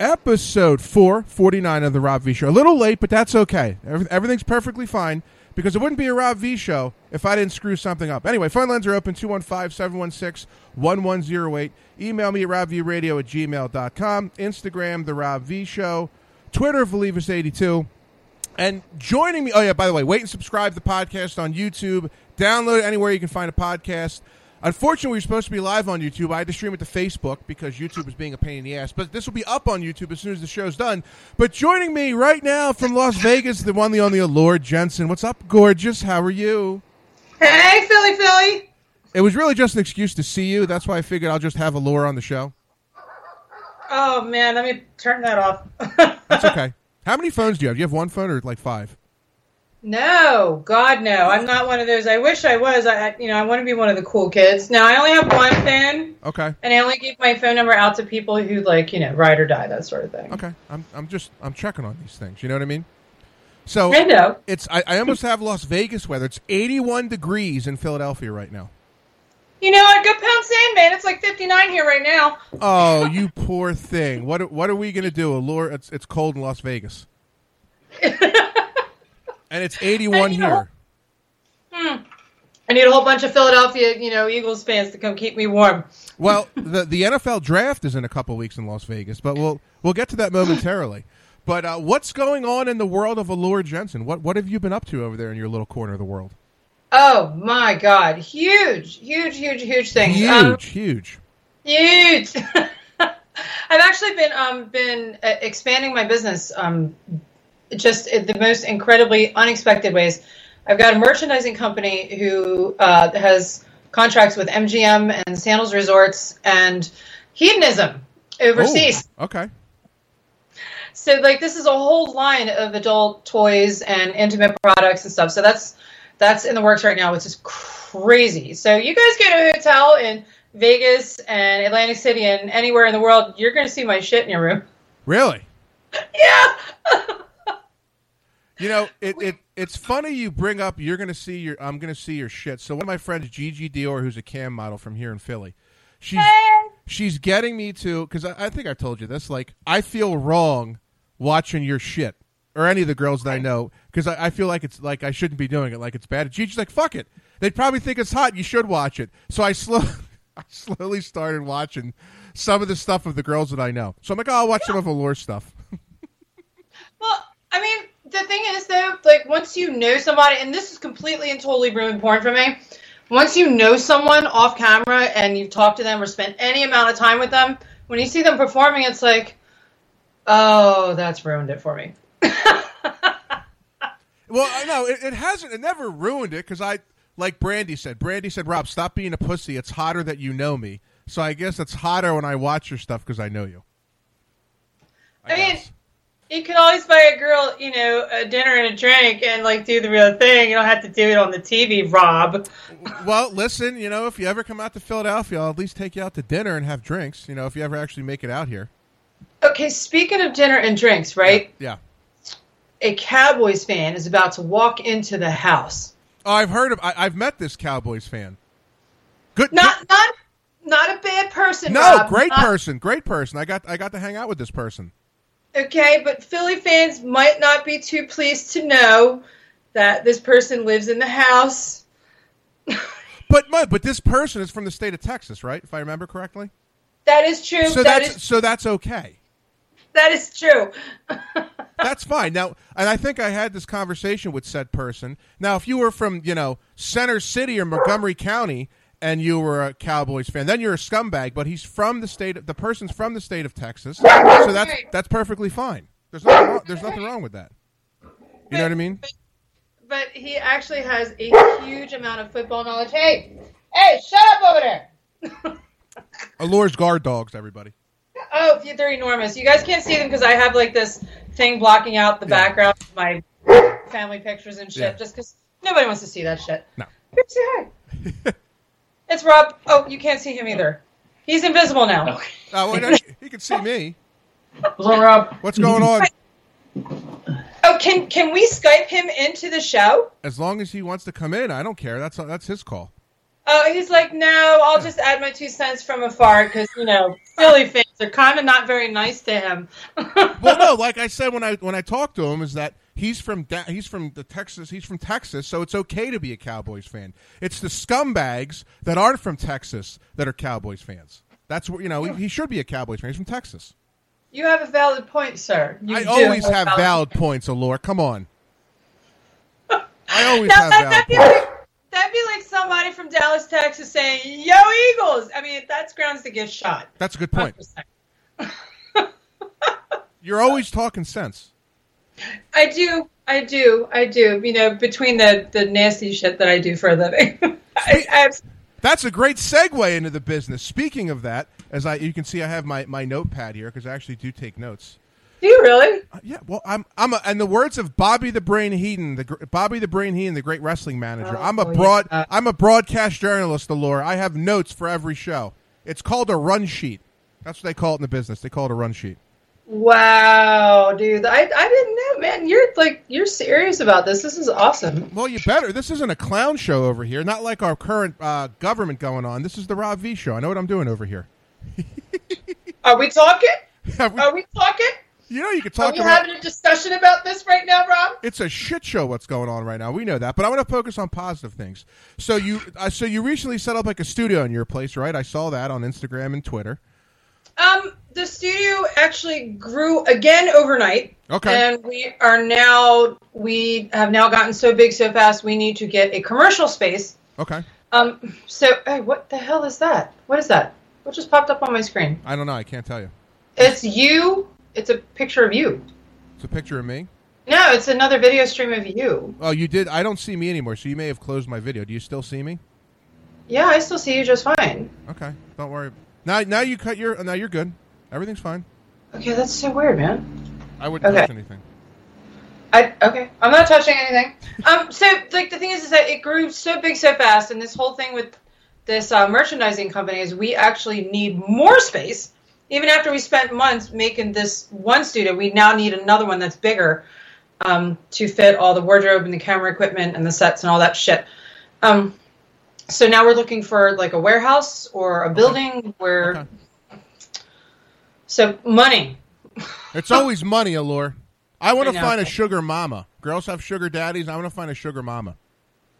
episode 449 of the Rob V Show. A little late, but that's okay. Everything's perfectly fine because it wouldn't be a Rob V Show if I didn't screw something up. Anyway, phone lines are open 215 716 1108. Email me at robvradio at gmail.com. Instagram, The Rob V Show. Twitter, Valivas82. And joining me, oh yeah, by the way, wait and subscribe to the podcast on YouTube. Download it anywhere you can find a podcast. Unfortunately, we were supposed to be live on YouTube. I had to stream it to Facebook because YouTube is being a pain in the ass. But this will be up on YouTube as soon as the show's done. But joining me right now from Las Vegas, the one, the only, Alura Jenson. What's up, gorgeous? How are you? Hey, Philly, Philly. It was really just an excuse to see you. That's why I figured I'll just have Alura on the show. Oh man, let me turn that off. That's okay. How many phones do you have? Do you have one phone or like five? No, God, no. I'm not one of those. I wish I was. I, I- you know, I want to be one of the cool kids. No, I only have one phone, Okay. and I only give my phone number out to people who like, you know, ride or die, that sort of thing. Okay. I'm I'm just I'm checking on these things. You know what I mean? So I know. it's I, I almost have Las Vegas weather. It's 81 degrees in Philadelphia right now. You know what? Go pound sand, man. It's like 59 here right now. Oh, you poor thing. What are- what are we gonna do? Alura, it's it's cold in Las Vegas, and it's 81 And you know- here. I need a whole bunch of Philadelphia, you know, Eagles fans to come keep me warm. Well, the the NFL draft is in a couple weeks in Las Vegas, but we'll we'll get to that momentarily. But uh, what's going on in the world of Alura Jenson? What what have you been up to over there in your little corner of the world? Oh my God, huge, huge, huge, huge things. Huge, Um, huge. Huge. I've actually been um, been uh, expanding my business um, just in the most incredibly unexpected ways. I've got a merchandising company who uh, has contracts with MGM and Sandals Resorts and hedonism overseas. Oh, okay. So like this is a whole line of adult toys and intimate products and stuff. So that's that's in the works right now, which is crazy. So you guys get a hotel in Vegas and Atlantic City and anywhere in the world, you're going to see my shit in your room. Really? Yeah. You know, it, it it's funny you bring up you're gonna see your I'm gonna see your shit. So one of my friends, Gigi Dior, who's a cam model from here in Philly, she's she's getting me to because I, I think I told you this. Like I feel wrong watching your shit or any of the girls that I know because I, I feel like it's like I shouldn't be doing it. Like it's bad. Gigi's like fuck it. They'd probably think it's hot. You should watch it. So I slow I slowly started watching some of the stuff of the girls that I know. So I'm like, oh, I'll watch some of Alura stuff. Well, I mean, the thing is though, like once you know somebody, and this is completely and totally ruined porn for me. Once you know someone off camera and you've talked to them or spent any amount of time with them, when you see them performing, it's like, oh, that's ruined it for me. Well, I know it, it hasn't. It never ruined it because I, like Brandy said. Brandy said, "Rob, stop being a pussy. It's hotter that you know me." So I guess it's hotter when I watch your stuff because I know you. I mean, guess. You can always buy a girl, you know, a dinner and a drink and like do the real thing. You don't have to do it on the TV, Rob. well, listen. You know, if you ever come out to Philadelphia, I'll at least take you out to dinner and have drinks. You know, if you ever actually make it out here. Okay, speaking of dinner and drinks, right? Yeah. A Cowboys fan is about to walk into the house. Oh, I've heard of. I, I've met this Cowboys fan. Good. Not not not a bad person. no, Rob. great Not- person. Great person. I got. I got to hang out with this person. Okay, but Philly fans might not be too pleased to know that this person lives in the house. But but this person is from the state of Texas, right? If I remember correctly. That is true. So that that's is so that's okay. that is true. That's fine. Now, and I think I had this conversation with said person. Now, if you were from, you know, Center City or Montgomery County and you were a Cowboys fan, then you're a scumbag, but he's from the state Of, the person's from the state of Texas. So that's that's perfectly fine. There's nothing wrong, there's nothing wrong with that. You know what I mean? But, but he actually has a huge amount of football knowledge. Hey, hey, shut up over there. Alura's guard dogs, everybody. Oh, they're enormous. You guys can't see them because I have like this thing blocking out the Yeah. background of my family pictures and shit. Yeah. Just because nobody wants to see that shit. No. Come say hi. it's Rob. Oh, you can't see him either. He's invisible now. Okay. Oh, well, no, he can see me. What's up, Rob? What's going on? Oh, can can we Skype him into the show? As long as he wants to come in, I don't care. That's that's his call. Oh, he's like, no, I'll just add my two cents from afar because you know Philly fans They're kind of not very nice to him. well, no, like I said when I when I talked to him, is that he's from da- he's from the Texas. He's from Texas, so it's okay to be a Cowboys fan. It's the scumbags that aren't from Texas that are Cowboys fans. That's what you know. He, he should be a Cowboys fan. He's from Texas. You have a valid point, sir. You I always have valid points, Alura. Come on. I always Now, have that, valid points. that'd be like somebody from Dallas, Texas saying, Yo, Eagles! I mean, that's grounds to get shot. That's a good point. You're always talking sense. I do. I do. I do. You know, between the, the nasty shit that I do for a living. I, I That's a great segue into the business. Speaking of that, as I you can see, I have my, my notepad here because I actually do take notes. do you really? Uh, yeah, well, I'm I'm a, and the words of Bobby the Brain Heenan, the Bobby the Brain Heenan, the great wrestling manager. Oh, I'm a yeah. broad I'm a broadcast journalist, Alura. I have notes for every show. It's called a run sheet. That's what they call it in the business. They call it a run sheet. Wow, dude. I, I didn't know, man. You're like, you're serious about this. This is awesome. Well, you better. This isn't a clown show over here. Not like our current uh, government going on. This is the Rob V show. I know what I'm doing over here. Are we talking? Have we- Are we talking? you know, you Are talk we about. having a discussion about this right now, Rob? it's a shit show what's going on right now. We know that, but I want to focus on positive things. So you, uh, so you recently set up like a studio in your place, right? I saw that on Instagram and Twitter. Um, the studio actually grew again overnight. Okay. And we are now we have now gotten so big so fast we need to get a commercial space. Okay, Um, so hey, what the hell is that? What is that? What just popped up on my screen? I don't know. I can't tell you. It's you. It's a picture of you. It's a picture of me. No, it's another video stream of you. Oh, you did. I don't see me anymore, so you may have closed my video. Do you still see me? Yeah, I still see you just fine. Okay, don't worry. Now, now you cut your. Now you're good. Everything's fine. Okay, that's so weird, man. I wouldn't Okay. touch anything. I okay. I'm not touching anything. Um, so like the thing is, is that it grew so big so fast, and this whole thing with this uh, merchandising company is we actually need more space. Even after we spent months making this one studio, we now need another one that's bigger um, to fit all the wardrobe and the camera equipment and the sets and all that shit. Um, so now we're looking for like a warehouse or a building where. Okay. So money. It's always money, Alura. I want to find a sugar mama. Girls have sugar daddies. I want to find a sugar mama.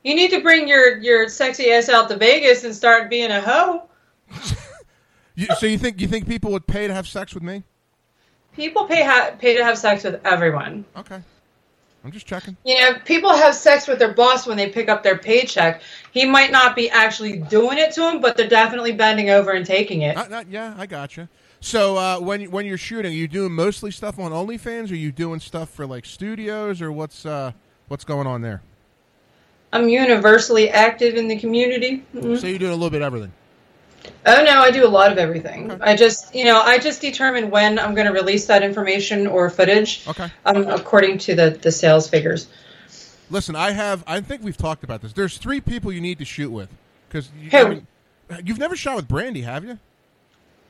You need to bring your your sexy ass out to Vegas and start being a hoe. You, so you think you think people would pay to have sex with me? People pay ha- pay to have sex with everyone. Okay, I'm just checking. You know, people have sex with their boss when they pick up their paycheck. He might not be actually doing it to them, but they're definitely bending over and taking it. Not, not, yeah, I gotcha. So uh, when when you're shooting, are you doing mostly stuff on OnlyFans? Or are you doing stuff for like studios, or what's uh, what's going on there? I'm universally active in the community. Mhm. So you're doing a little bit of everything. Oh no, I do a lot of everything. Okay. I just, you know, I just determine when I'm going to release that information or footage, Okay. um, according to the the sales figures. Listen, I have. I think we've talked about this. There's three people you need to shoot with because you, Who? you've never shot with Brandy, have you?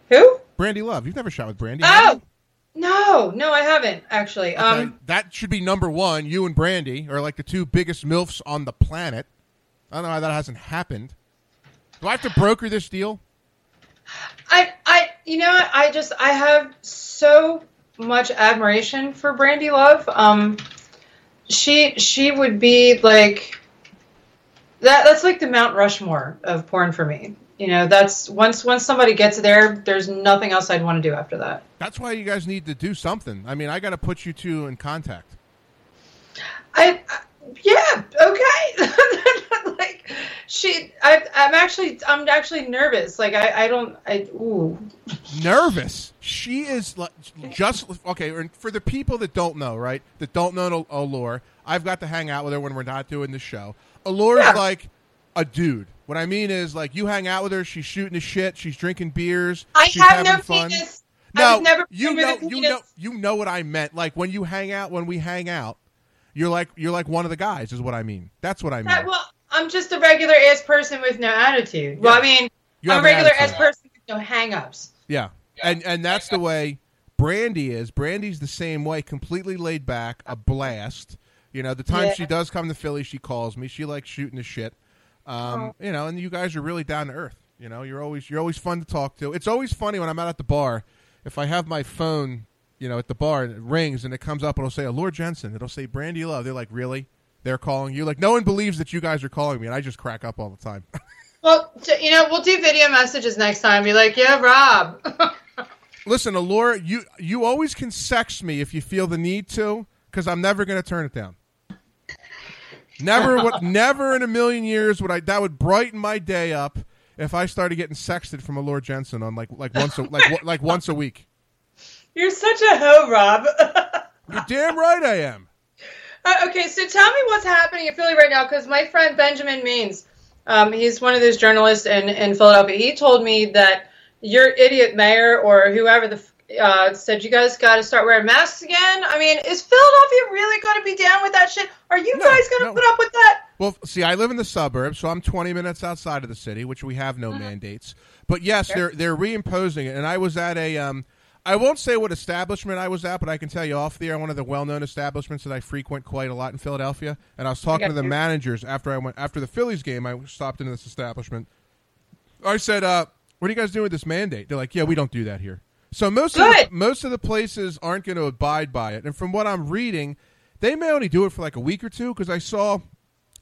Who? Brandy Love. You've never shot with Brandy. Oh, no, no, I haven't actually. Okay, Um, that should be number one. You and Brandy are like the two biggest milfs on the planet. I don't know why that hasn't happened. Do I have to broker this deal? I, I, you know. I just, I have so much admiration for Brandy Love. Um, she, she would be like that. That's like the Mount Rushmore of porn for me. You know, that's once once somebody gets there, there's nothing else I'd want to do after that. That's why you guys need to do something. I mean, I got to put you two in contact. I, I yeah, okay. like she, I, I'm actually, I'm actually nervous. Like I, I don't, I, ooh. Nervous. She is like, just okay. and For the people that don't know, right? That don't know Alura, I've got to hang out with her when we're not doing the show. Alura's Yeah. like a dude. What I mean is, like, you hang out with her, she's shooting the shit, she's drinking beers, I she's have having no fun. penis. No, never you know, you know, you know what I meant. Like when you hang out, when we hang out, you're like you're like one of the guys, is what I mean. That's what I mean. That- well, I'm just a regular ass person with no attitude. Well, I mean, You I'm a regular ass person with no hang-ups. Yeah. And and that's the way Brandy is. Brandy's the same way, completely laid back, a blast. You know, the time Yeah. she does come to Philly, she calls me. She likes shooting the shit. Um, you know, and you guys are really down to earth. You know, you're always you're always fun to talk to. It's always funny when I'm out at the bar. if I have my phone, you know, at the bar and it rings and it comes up, and it'll say Alura Jenson. It'll say Brandy Love. They're like, really? They're calling you? Like, no one believes that you guys are calling me, and I just crack up all the time. Well, you know, we'll do video messages next time. Be like, yeah, Rob. Listen, Alura, you you always can sex me if you feel the need to, because I'm never going to turn it down. Never, would, never in a million years would I. That would brighten my day up if I started getting sexted from Alura Jenson on like like once a, like like once a week. You're such a hoe, Rob. You're damn right I am. Uh, okay, so tell me what's happening in Philly right now, because my friend Benjamin Means, um, he's one of those journalists in, in Philadelphia. He told me that your idiot mayor or whoever the uh, said you guys got to start wearing masks again. I mean, is Philadelphia really going to be down with that shit? Are you No, guys going to no. put up with that? Well, see, I live in the suburbs, so I'm 20 minutes outside of the city, which we have no mandates. But yes, Sure. they're they're reimposing it. And I was at a, um, I won't say what establishment I was at, but I can tell you off the air, one of the well-known establishments that I frequent quite a lot in Philadelphia. And I was talking got to the you. managers after I went after the Phillies game. I stopped into this establishment. I said, uh, "What are you guys doing with this mandate?" They're like, "Yeah, we don't do that here." So most of the, most of the places aren't going to abide by it. And from what I'm reading, they may only do it for like a week or two because I saw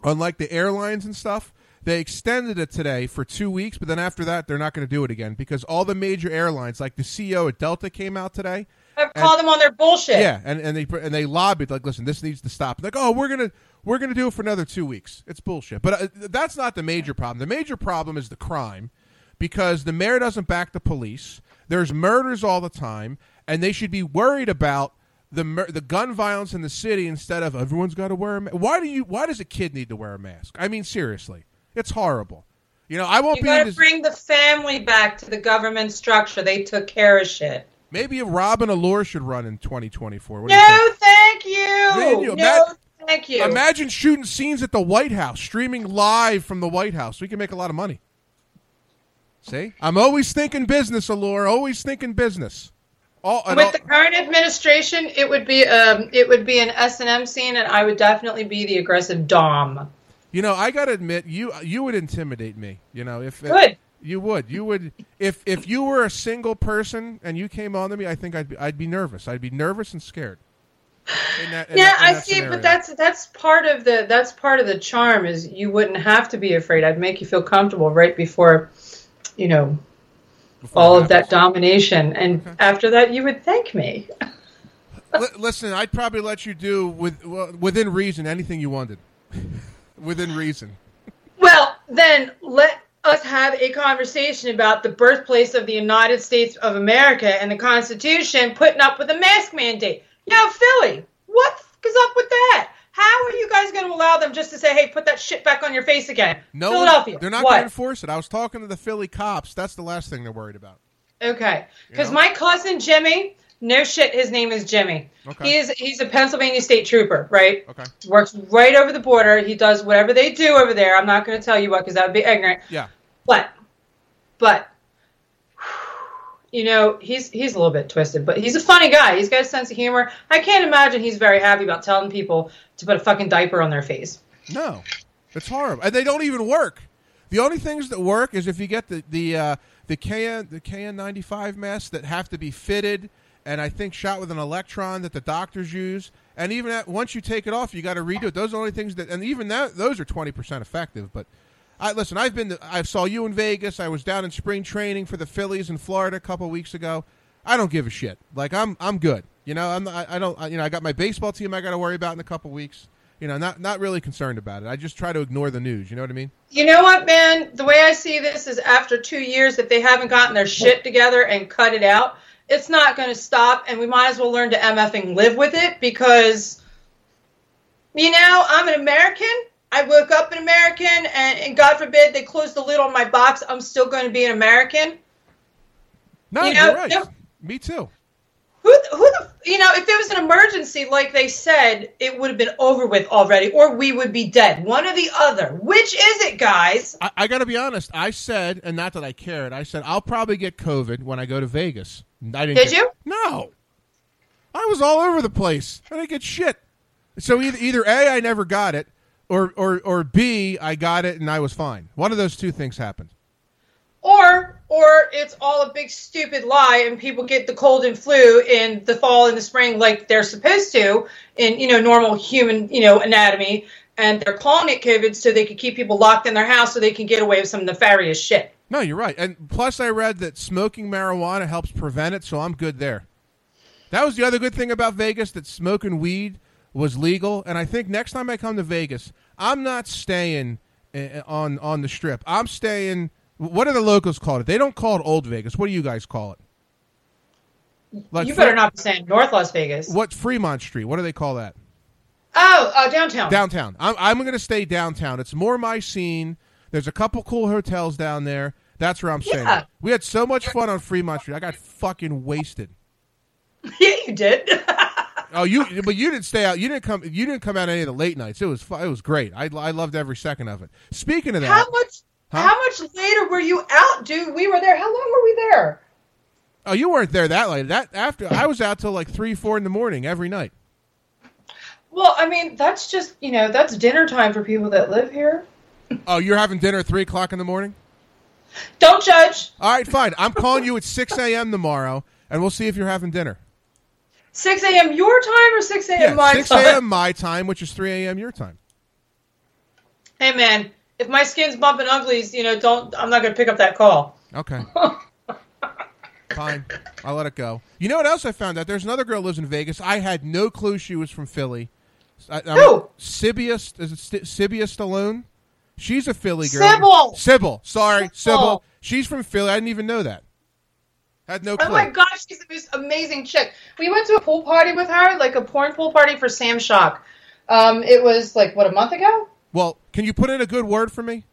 unlike the airlines and stuff, they extended it today for two weeks, but then after that, they're not going to do it again because all the major airlines, like the CEO at Delta, came out today. I've called them on their bullshit. Yeah, and, and they and they lobbied like, listen, this needs to stop. Like, oh, we're gonna we're gonna do it for another two weeks. It's bullshit. But uh, that's not the major problem. The major problem is the crime, because the mayor doesn't back the police. There's murders all the time, and they should be worried about the mur- the gun violence in the city instead of everyone's got to wear a mask. Why do you? Why does a kid need to wear a mask? I mean, seriously, it's horrible. You know, I won't You be. in got to bring the family back to the government structure. They took care of shit. maybe Robin Alura should run in 2024. What you No, thank you. Man, you no, ima- thank you. Imagine shooting scenes at the White House, streaming live from the White House. We can make a lot of money. See, I'm always thinking business, Alura. Always thinking business. All, With all- the current administration, it would be um, it would be an S and M scene, and I would definitely be the aggressive dom. you know, I gotta admit, you you would intimidate me. You know, if Good. you would, you would. If if you were a single person and you came on to me, I think I'd be, I'd be nervous. I'd be nervous and scared. In that- in Yeah, that- in I that see, scenario. but that's that's part of the that's part of the charm is you wouldn't have to be afraid. I'd make you feel comfortable right before, you know, Before all of that domination, and mm-hmm. after that, you would thank me. Li- listen, I'd probably let you do with well, within reason anything you wanted. within reason. Well, then let us have a conversation about the birthplace of the United States of America and the Constitution putting up with a mask mandate. Yo, Philly, what is up with that? How are you guys going to allow them just to say, "Hey, put that shit back on your face again"? No, Philadelphia, they're not going to enforce it. I was talking to the Philly cops. That's the last thing they're worried about. Okay, because know? my cousin Jimmy, no shit, his name is Jimmy. Okay. He's he's a Pennsylvania state trooper, right? Okay. Works right over the border. He does whatever they do over there. I'm not going to tell you what because that would be ignorant. Yeah. But, but, you know, he's he's a little bit twisted, but he's a funny guy. He's got a sense of humor. I can't imagine he's very happy about telling people to put a fucking diaper on their face. No, it's horrible, and they don't even work. The only things that work is if you get the the uh, the KN the KN ninety five masks that have to be fitted and I think shot with an electron that the doctors use. And even at, once you take it off, you got to redo it. Those are the only things that, and even that, those are twenty percent effective. But I listen. I've been. I saw you in Vegas. I was down in spring training for the Phillies in Florida a couple weeks ago. I don't give a shit. Like I'm, I'm good. You know, I'm. I, I don't. I, you know, I got my baseball team. I got to worry about in a couple weeks. You know, not not really concerned about it. I just try to ignore the news. You know what I mean? You know what, man? The way I see this is after two years, if they haven't gotten their shit together and cut it out, it's not going to stop, and we might as well learn to mf and live with it because, you know, I'm an American. I woke up an American, and, and God forbid they close the lid on my box. I'm still going to be an American. No, You know, are right. no- Me too. Who, who the, you know, if it was an emergency, like they said, it would have been over with already, or we would be dead. One or the other. Which is it, guys? I, I got to be honest. I said, and not that I cared. I said I'll probably get COVID when I go to Vegas. I didn't. Did get- you? No. I was all over the place. I didn't get shit. So either either a I never got it, or or or b I got it and I was fine. One of those two things happened. or or it's all a big stupid lie and people get the cold and flu in the fall and the spring like they're supposed to in you know normal human you know anatomy and they're calling it covid so they can keep people locked in their house so they can get away with some nefarious shit No, you're right. And plus, I read that smoking marijuana helps prevent it, so I'm good there. That was the other good thing about Vegas that smoking weed was legal. And I think next time I come to Vegas, I'm not staying uh, on on the strip. I'm staying. What are the locals called it? They don't call it Old Vegas. What do you guys call it? you better not be saying north las vegas What Fremont Street? What do they call that? oh uh, downtown Downtown. I'm, I'm going to stay downtown. It's more my scene. There's a couple cool hotels down there. That's where I'm staying. Yeah. We had so much fun on Fremont Street. I got fucking wasted. yeah you did Oh, you but you didn't stay out. You didn't come. You didn't come out any of the late nights. It was fu- it was great. I, I loved every second of it. Speaking of that, how much Huh? how much later were you out dude we were there how long were we there oh, you weren't there that late. That after I was out till like three, four in the morning every night. well i mean that's just you know that's dinner time for people that live here Oh, you're having dinner at three o'clock in the morning. don't judge All right, fine. I'm calling you at six a.m. tomorrow, and we'll see if you're having dinner. 6 a.m. your time or 6 a.m. Yeah, my six time? a.m. my time, which is three a.m. your time. Hey man, if my skin's bumping uglies, you know, don't. I'm not gonna pick up that call. Okay. Fine. I'll let it go. You know what else I found out? There's another girl who lives in Vegas. I had no clue she was from Philly. I, I'm- Who? Sibia, is it St- Sibia Stallone? She's a Philly girl. Sybil. Sybil. Sorry, Sybil. Sybil. She's from Philly. I didn't even know that. Had no clue. Oh my gosh, she's the most amazing chick. We went to a pool party with her, like a porn pool party for Sam Shock. Um, it was like what a month ago. Well, can you put in a good word for me?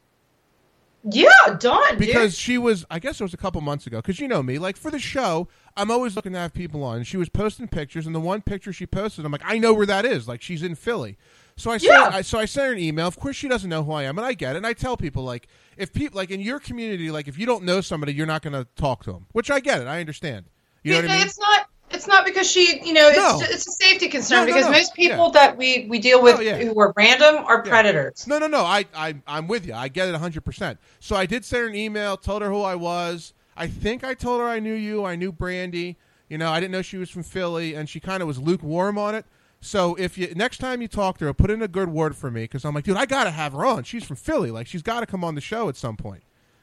Yeah, done. Because dude. she was, I guess it was a couple months ago. Because you know me, like for the show, I'm always looking to have people on. And she was posting pictures, and the one picture she posted, I'm like, I know where that is. Like she's in Philly. So I sent, Yeah. I, so I sent her an email. Of course, she doesn't know who I am, and I get it. And I tell people like, if people like in your community, like if you don't know somebody, you're not going to talk to them. Which I get it. I understand. You know what I mean? It's not. It's not because she, you know, it's No. ju- it's a safety concern No, no, because most people Yeah. that we we deal with Oh, yeah. who are random are predators. No, no, no. I, I, I'm with you. I get it 100%. So I did send her an email, told her who I was. I think I told her I knew you. I knew Brandy. You know, I didn't know she was from Philly, and she kind of was lukewarm on it. So if you next time you talk to her, put in a good word for me because I'm like, dude, I got to have her on. She's from Philly. Like, she's got to come on the show at some point.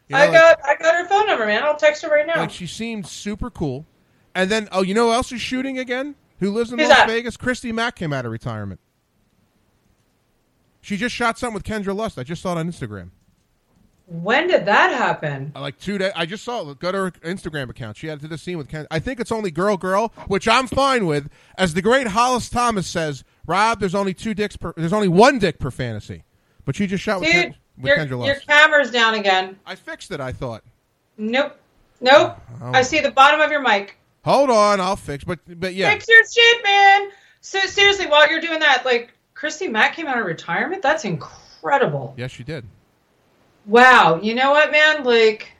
You know, I like- got I got her phone number, man. I'll text her right now. like she seemed super cool. And then, oh, you know who else is shooting again? Who lives in Who's Las that? Vegas? Christy Mack came out of retirement. She just shot something with Kendra Lust. I just saw it on Instagram. When did that happen? Uh, Like two days, I just saw it. Go to her Instagram account. She had to the scene with Ken. I think it's only girl, girl, which I'm fine with. As the great Hollis Thomas says, Rob, there's only two dicks per. There's only one dick per fantasy. But she just shot with, Ken, with your, Kendra your camera's down again. I fixed it. I thought. Nope. Nope. Oh. I see the bottom of your mic. Hold on, I'll fix. But but yeah, Fix your shit, man. So seriously, while you're doing that, like Christy Mack came out of retirement. That's incredible. yes, she did. Wow. You know what, man? Like,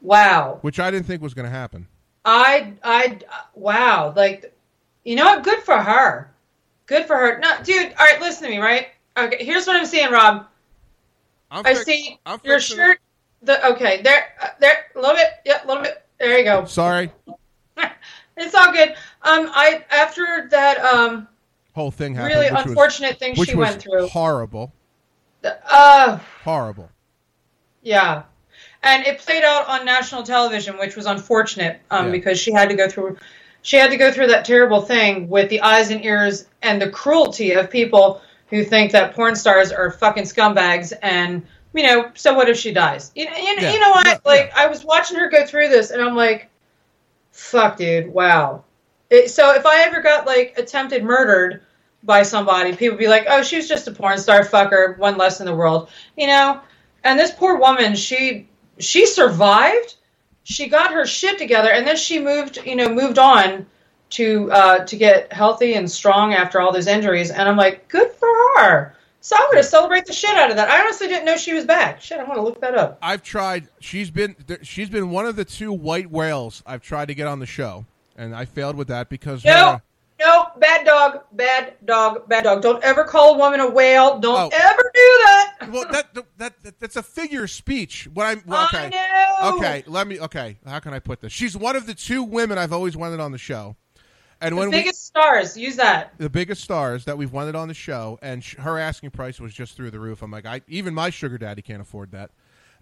wow. Which I didn't think was going to happen. I I wow. Like, you know what? Good for her. Good for her. No, dude. All right, listen to me. Right. Okay. Here's what I'm seeing, Rob. I'm I fix- see I'm your shirt. The okay. There. Uh, there. A little bit. Yeah. A little bit. There you go. Sorry, It's all good. Um. I after that um whole thing happened. really which was- unfortunate thing she went through. horrible, Uh. horrible. Yeah. And it played out on national television, which was unfortunate um, Yeah. because she had to go through she had to go through that terrible thing with the eyes and ears and the cruelty of people who think that porn stars are fucking scumbags and you know, so what if she dies? You, you, Yeah. you know what? Yeah, Like I was watching her go through this and I'm like, fuck dude, wow. It, so if I ever got like attempted murdered by somebody, people would be like, "Oh, she was just a porn star, fucker, one less in the world," you know. And this poor woman, she she survived. She got her shit together, and then she moved, you know, moved on to uh, to get healthy and strong after all those injuries. And I'm like, good for her. So I'm going to celebrate the shit out of that. I honestly didn't know she was back. Shit, I want to look that up. I've tried. She's been she's been one of the two white whales I've tried to get on the show, and I failed with that because her, No, bad dog, bad dog, bad dog. Don't ever call a woman a whale. Don't Oh. ever do that. Well, that, that that that's a figure of speech. What I'm well, okay. I know. Okay, let me. Okay, how can I put this? She's one of the two women I've always wanted on the show, and The when we, biggest stars use that. the biggest stars that we've wanted on the show, and sh- her asking price was just through the roof. I'm like, I even my sugar daddy can't afford that.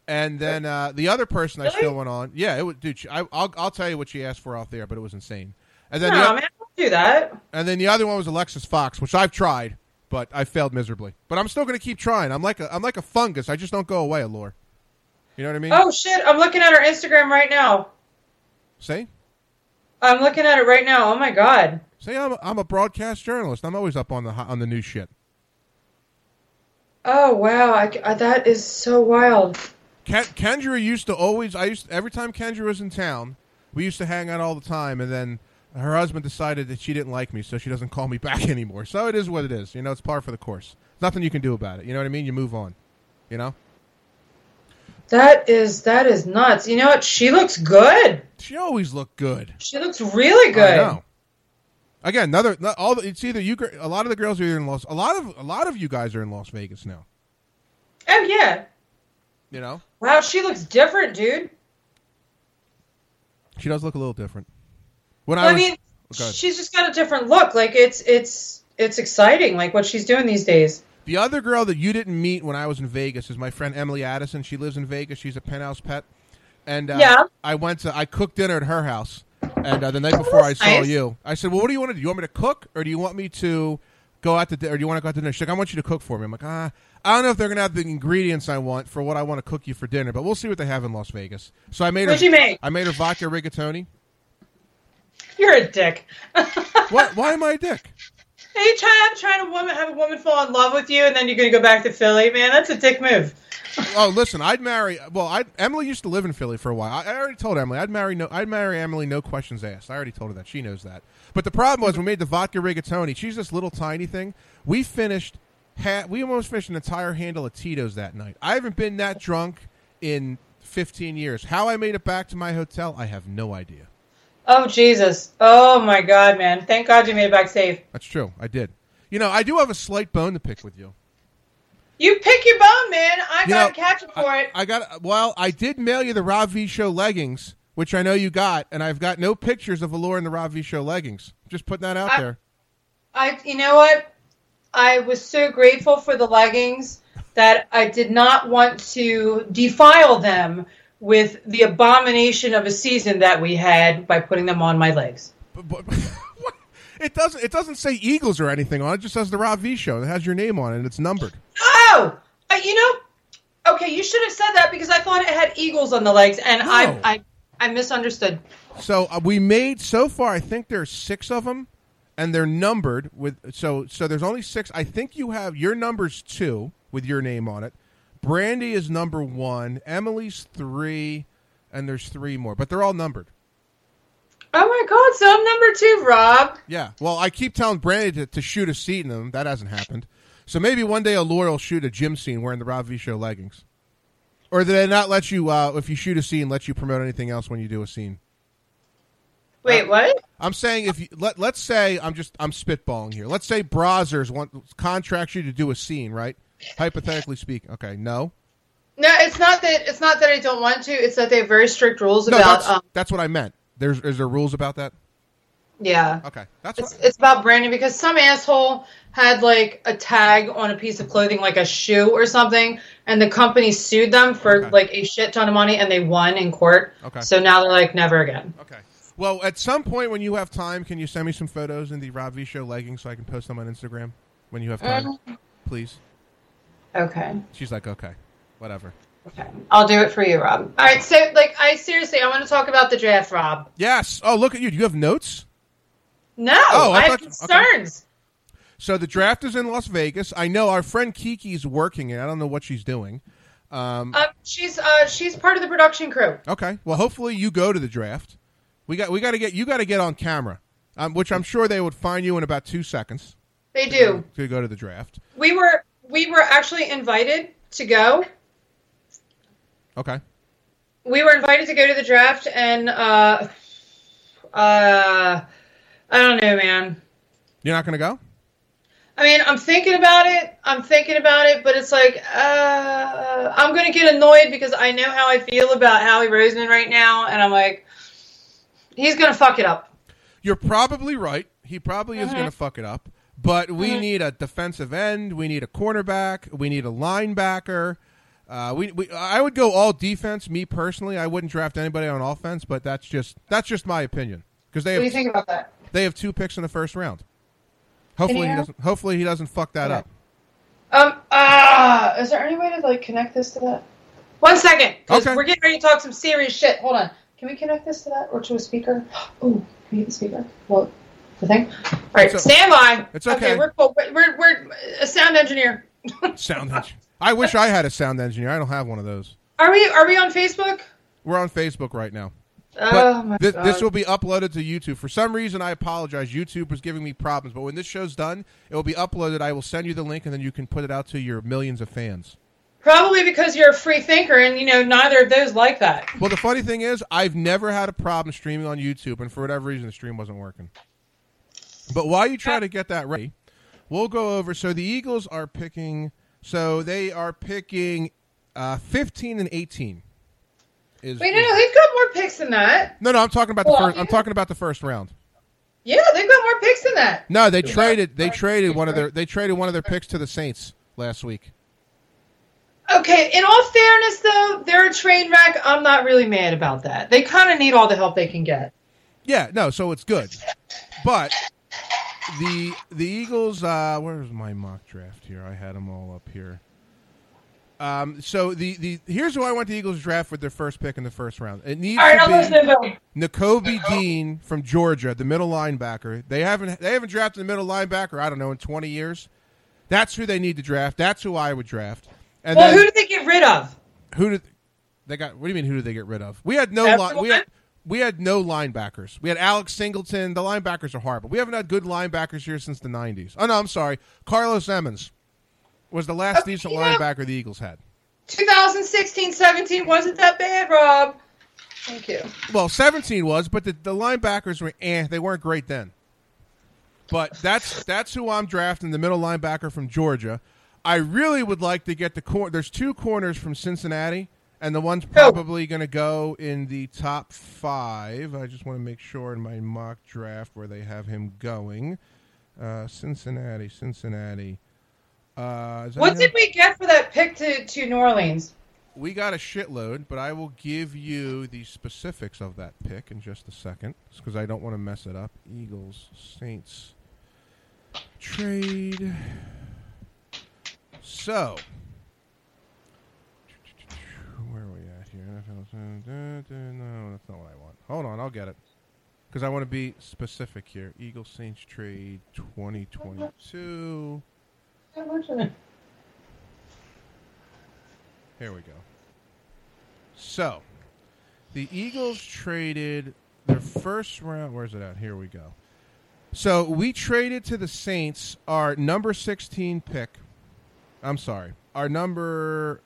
And then uh, the other person I still went on, yeah, it was, dude. She, I, I'll I'll tell you what she asked for out there, but it was insane. And then No, the, man, do that. and then the other one was Alexis Fox, which I've tried, but I failed miserably. But I'm still going to keep trying. I'm like a I'm like a fungus. I just don't go away, Alura. You know what I mean? Oh shit! I'm looking at her Instagram right now. See, I'm looking at it right now. Oh my god. see, I'm a, I'm a broadcast journalist. I'm always up on the on the new shit. Oh wow, I, I- uh, that is so wild. Ken, Kendra used to always. I used every time Kendra was in town, we used to hang out all the time, and then her husband decided that she didn't like me, so she doesn't call me back anymore. So it is what it is. You know, it's par for the course. Nothing you can do about it. You know what I mean? You move on. You know. That is that is nuts. You know what? She looks good. She always looked good. She looks really good. I know. Again, another not all. The, it's either you. A lot of the girls are in Las. A lot of a lot of you guys are in Las Vegas now. Oh yeah. You know, Wow, she looks different, dude. she does look a little different. When Well, I I mean, ahead. she's just got a different look. Like it's it's it's exciting. Like what she's doing these days. The other girl that you didn't meet when I was in Vegas is my friend Emily Addison. She lives in Vegas. She's a penthouse pet, and uh, Yeah. I went to I cooked dinner at her house, and uh, the night before I saw nice. you, I said, "Well, what do you want to do? You want me to cook, or do you want me to go out to, dinner? or do you want to go out to dinner?" She's like, "I want you to cook for me." I'm like, "Ah, I don't know if they're gonna have the ingredients I want for what I want to cook you for dinner, but we'll see what they have in Las Vegas." So I made What'd her. you make? I made her vodka rigatoni. You're a dick. What? Why am I a dick? You trying trying to woman have a woman fall in love with you and then you're gonna go back to Philly, man? That's a dick move. Oh, listen, I'd marry. Well, I Emily used to live in Philly for a while. I, I already told Emily I'd marry. No, I'd marry Emily. No questions asked. I already told her that. She knows that. But the problem was we made the vodka rigatoni. She's this little tiny thing. We finished. Ha- we almost finished an entire handle of Tito's that night. I haven't been that drunk in 15 years. How I made it back to my hotel, I have no idea. Oh Jesus. Oh my god, man. Thank God you made it back safe. That's true. I did. You know, I do have a slight bone to pick with you. You pick your bone, man. I You gotta know, catch it for I, it. I got. Well, I did mail you the Rob V Show leggings, which I know you got, and I've got no pictures of Alura in the Rob V Show leggings. Just putting that out I- there. I you know what? I was so grateful for the leggings that I did not want to defile them with the abomination of a season that we had by putting them on my legs. But, but? It doesn't. It doesn't say Eagles or anything on it. It just says the Rob V Show. It has your name on it. and It's numbered. Oh, uh, you know, okay, you should have said that because I thought it had eagles on the legs, and No. I, I, I misunderstood. So uh, we made so far. I think there's six of them, and they're numbered with. So so there's only six. I think you have your number's two with your name on it. Brandy is number one. Emily's three, and there's three more, but they're all numbered. Oh my God! So I'm number two, Rob. Yeah. Well, I keep telling Brandy to, to shoot a scene in them. That hasn't happened. So maybe one day Alura will shoot a gym scene wearing the Rob V Show leggings. Or do they not let you, uh, if you shoot a scene, let you promote anything else when you do a scene? Wait, what? I'm saying if you let let's say I'm just I'm spitballing here. Let's say Brazzers want contracts you to do a scene, right? Hypothetically speaking. Okay, no, No, it's not that. It's not that I don't want to. It's that they have very strict rules no, about. that's Um, that's what I meant. There's is there rules about that? yeah, Okay, that's it's what, it's about branding because some asshole had like a tag on a piece of clothing, like a shoe or something, and the company sued them for Okay. like a shit ton of money, and they won in court. Okay. So now they're like, never again. okay. Well, at some point when you have time, can you send me some photos in the Rob V Show leggings so I can post them on Instagram when you have time, please? Okay. She's like, okay, whatever. Okay. I'll do it for you, Rob. All right. So, like, I seriously, I want to talk about the draft, Rob. Yes. Oh, look at you. Do you have notes? No, Oh, I I, have thought- concerns. So the draft is in Las Vegas. I know our friend Kiki's working it. I don't know what she's doing. Um, Um, she's uh, she's part of the production crew. okay. Well, hopefully you go to the draft. We got we got to get you got to get on camera, um, which I'm sure they would find you in about two seconds They do. to go to the draft. We were we were actually invited to go. Okay. We were invited to go to the draft, and uh, uh, I don't know, man. You're not going to go? I mean, I'm thinking about it. I'm thinking about it, but it's like uh, I'm going to get annoyed because I know how I feel about Howie Roseman right now, and I'm like, he's going to fuck it up. You're probably right. He probably is Mhm. going to fuck it up. But we Mhm. need a defensive end. We need a cornerback. We need a linebacker. Uh, we, we I would go all defense. Me personally, I wouldn't draft anybody on offense. But that's just that's just my opinion because they What do you have think about that? they have two picks in the first round. Hopefully he doesn't. Hopefully he doesn't fuck that Okay. up. Um, ah, is there any way to like connect this to that? One second, because Okay. we're getting ready to talk some serious shit. Hold on. Can we connect this to that or to a speaker? Oh, can we get the speaker? Well, the thing. All right, It's o- stand by. it's okay. we're cool. We're, we're we're a sound engineer. Sound engineer. I wish I had a sound engineer. I don't have one of those. Are we are we on Facebook? We're on Facebook right now. oh my thi- god. this will be uploaded to YouTube. For some reason, I apologize. YouTube was giving me problems, but when this show's done, it will be uploaded. I will send you the link, and then you can put it out to your millions of fans. Probably because you're a free thinker, and you know neither of those like that. Well, the funny thing is, I've never had a problem streaming on YouTube, and for whatever reason, the stream wasn't working. But while you try to get that ready, we'll go over. So the Eagles are picking. So they are picking uh, 15 and 18. Is, Wait, no, no, they've got more picks than that. no, no. I'm talking about the Well, first. I'm talking about the first round. Yeah, they've got more picks than that. No, they traded. They traded one of their. They traded one of their picks to the Saints last week. Okay, in all fairness, though, they're a train wreck. I'm not really mad about that. They kind of need all the help they can get. Yeah, no, so it's good. But the the Eagles. Uh, where's my mock draft here? I had them all up here. Um, so the, the here's who I want the Eagles to draft with their first pick in the first round. It needs All right, to be Nakobe Dean from Georgia, the middle linebacker. They haven't they haven't drafted a middle linebacker. I don't know in 20 years. That's who they need to draft. That's who I would draft. And Well, then, who did they get rid of? who did they got? What do you mean? Who did they get rid of? We had no li- we had we had no linebackers. We had Alex Singleton. The linebackers are horrible. We haven't had good linebackers here since the '90s. Oh no, I'm sorry. Carlos Emmons was the last Okay, decent you know- linebacker the Eagles had. 2016 17 wasn't that bad, Rob. Thank you. Well, 17 was, but the, the linebackers were eh. They weren't great then. But that's that's who I'm drafting, the middle linebacker from Georgia. I really would like to get the cor- There's two corners from Cincinnati, and the one's probably going to go in the top five. I just want to make sure in my mock draft where they have him going. Uh, Cincinnati, Cincinnati. Uh, What did we get for that pick to, to New Orleans? We got a shitload, but I will give you the specifics of that pick in just a second, because I don't want to mess it up. Eagles, Saints, trade. So, where here? No, that's not what I want. Hold on, I'll get it, because I want to be specific here. Eagles, Saints trade 2022. Here we go. So, the Eagles traded their first round. Where's it at? Here we go. So, we traded to the Saints our number 16 pick. I'm sorry. Our number.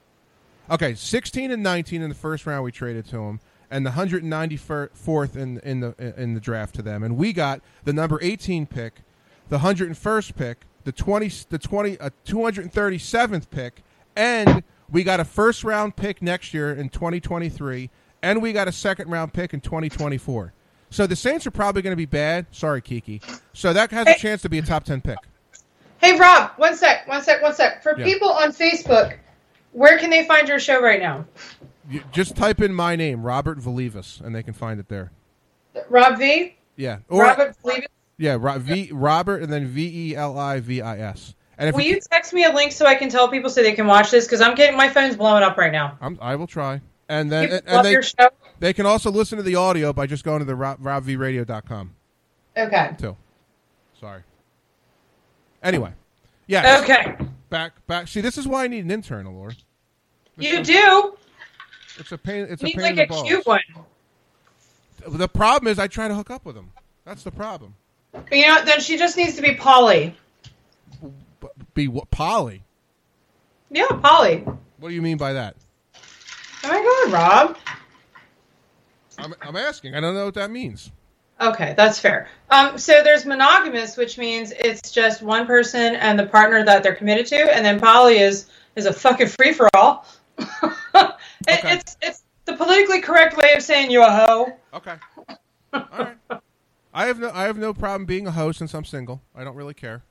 Okay, 16 and 19 in the first round we traded to them. And the 194th in in the in the draft to them, and we got the number 18 pick, the 101st pick, the 20 the 20 uh, 237th pick, and we got a first round pick next year in 2023, and we got a second round pick in 2024. So the Saints are probably going to be bad. Sorry, Kiki. So that has a chance to be a top 10 pick. Hey, Rob, one sec, one sec, one sec. For Yeah. people on Facebook, where can they find your show right now? You just type in my name, Robert Velivis, and they can find it there. Rob V? Yeah, or Robert, yeah, Ro- V Robert, and then V E L I V I S. And if Will you, you text me a link so I can tell people so they can watch this? Because I'm getting my phone's blowing up right now. I'm, I will try. And then and, love they your show? they can also listen to the audio by just going to the rob, robvradio.com Okay. too. Sorry. Anyway, yeah. Okay. Back back. See, this is why I need an intern, You do. It's a pain. It's You a pain like in a the balls. cute one. The problem is, I try to hook up with them. That's the problem. You know, then she just needs to be Polly. Be what? Polly. Yeah, Polly. What do you mean by that? Oh my God, Rob. I'm, I'm asking. I don't know what that means. Okay, that's fair. Um, so there's monogamous, which means it's just one person and the partner that they're committed to, and then poly is is a fucking free for all. it, Okay. It's it's the politically correct way of saying you are a hoe. Okay. All right. I have no I have no problem being a host since I'm single. I don't really care.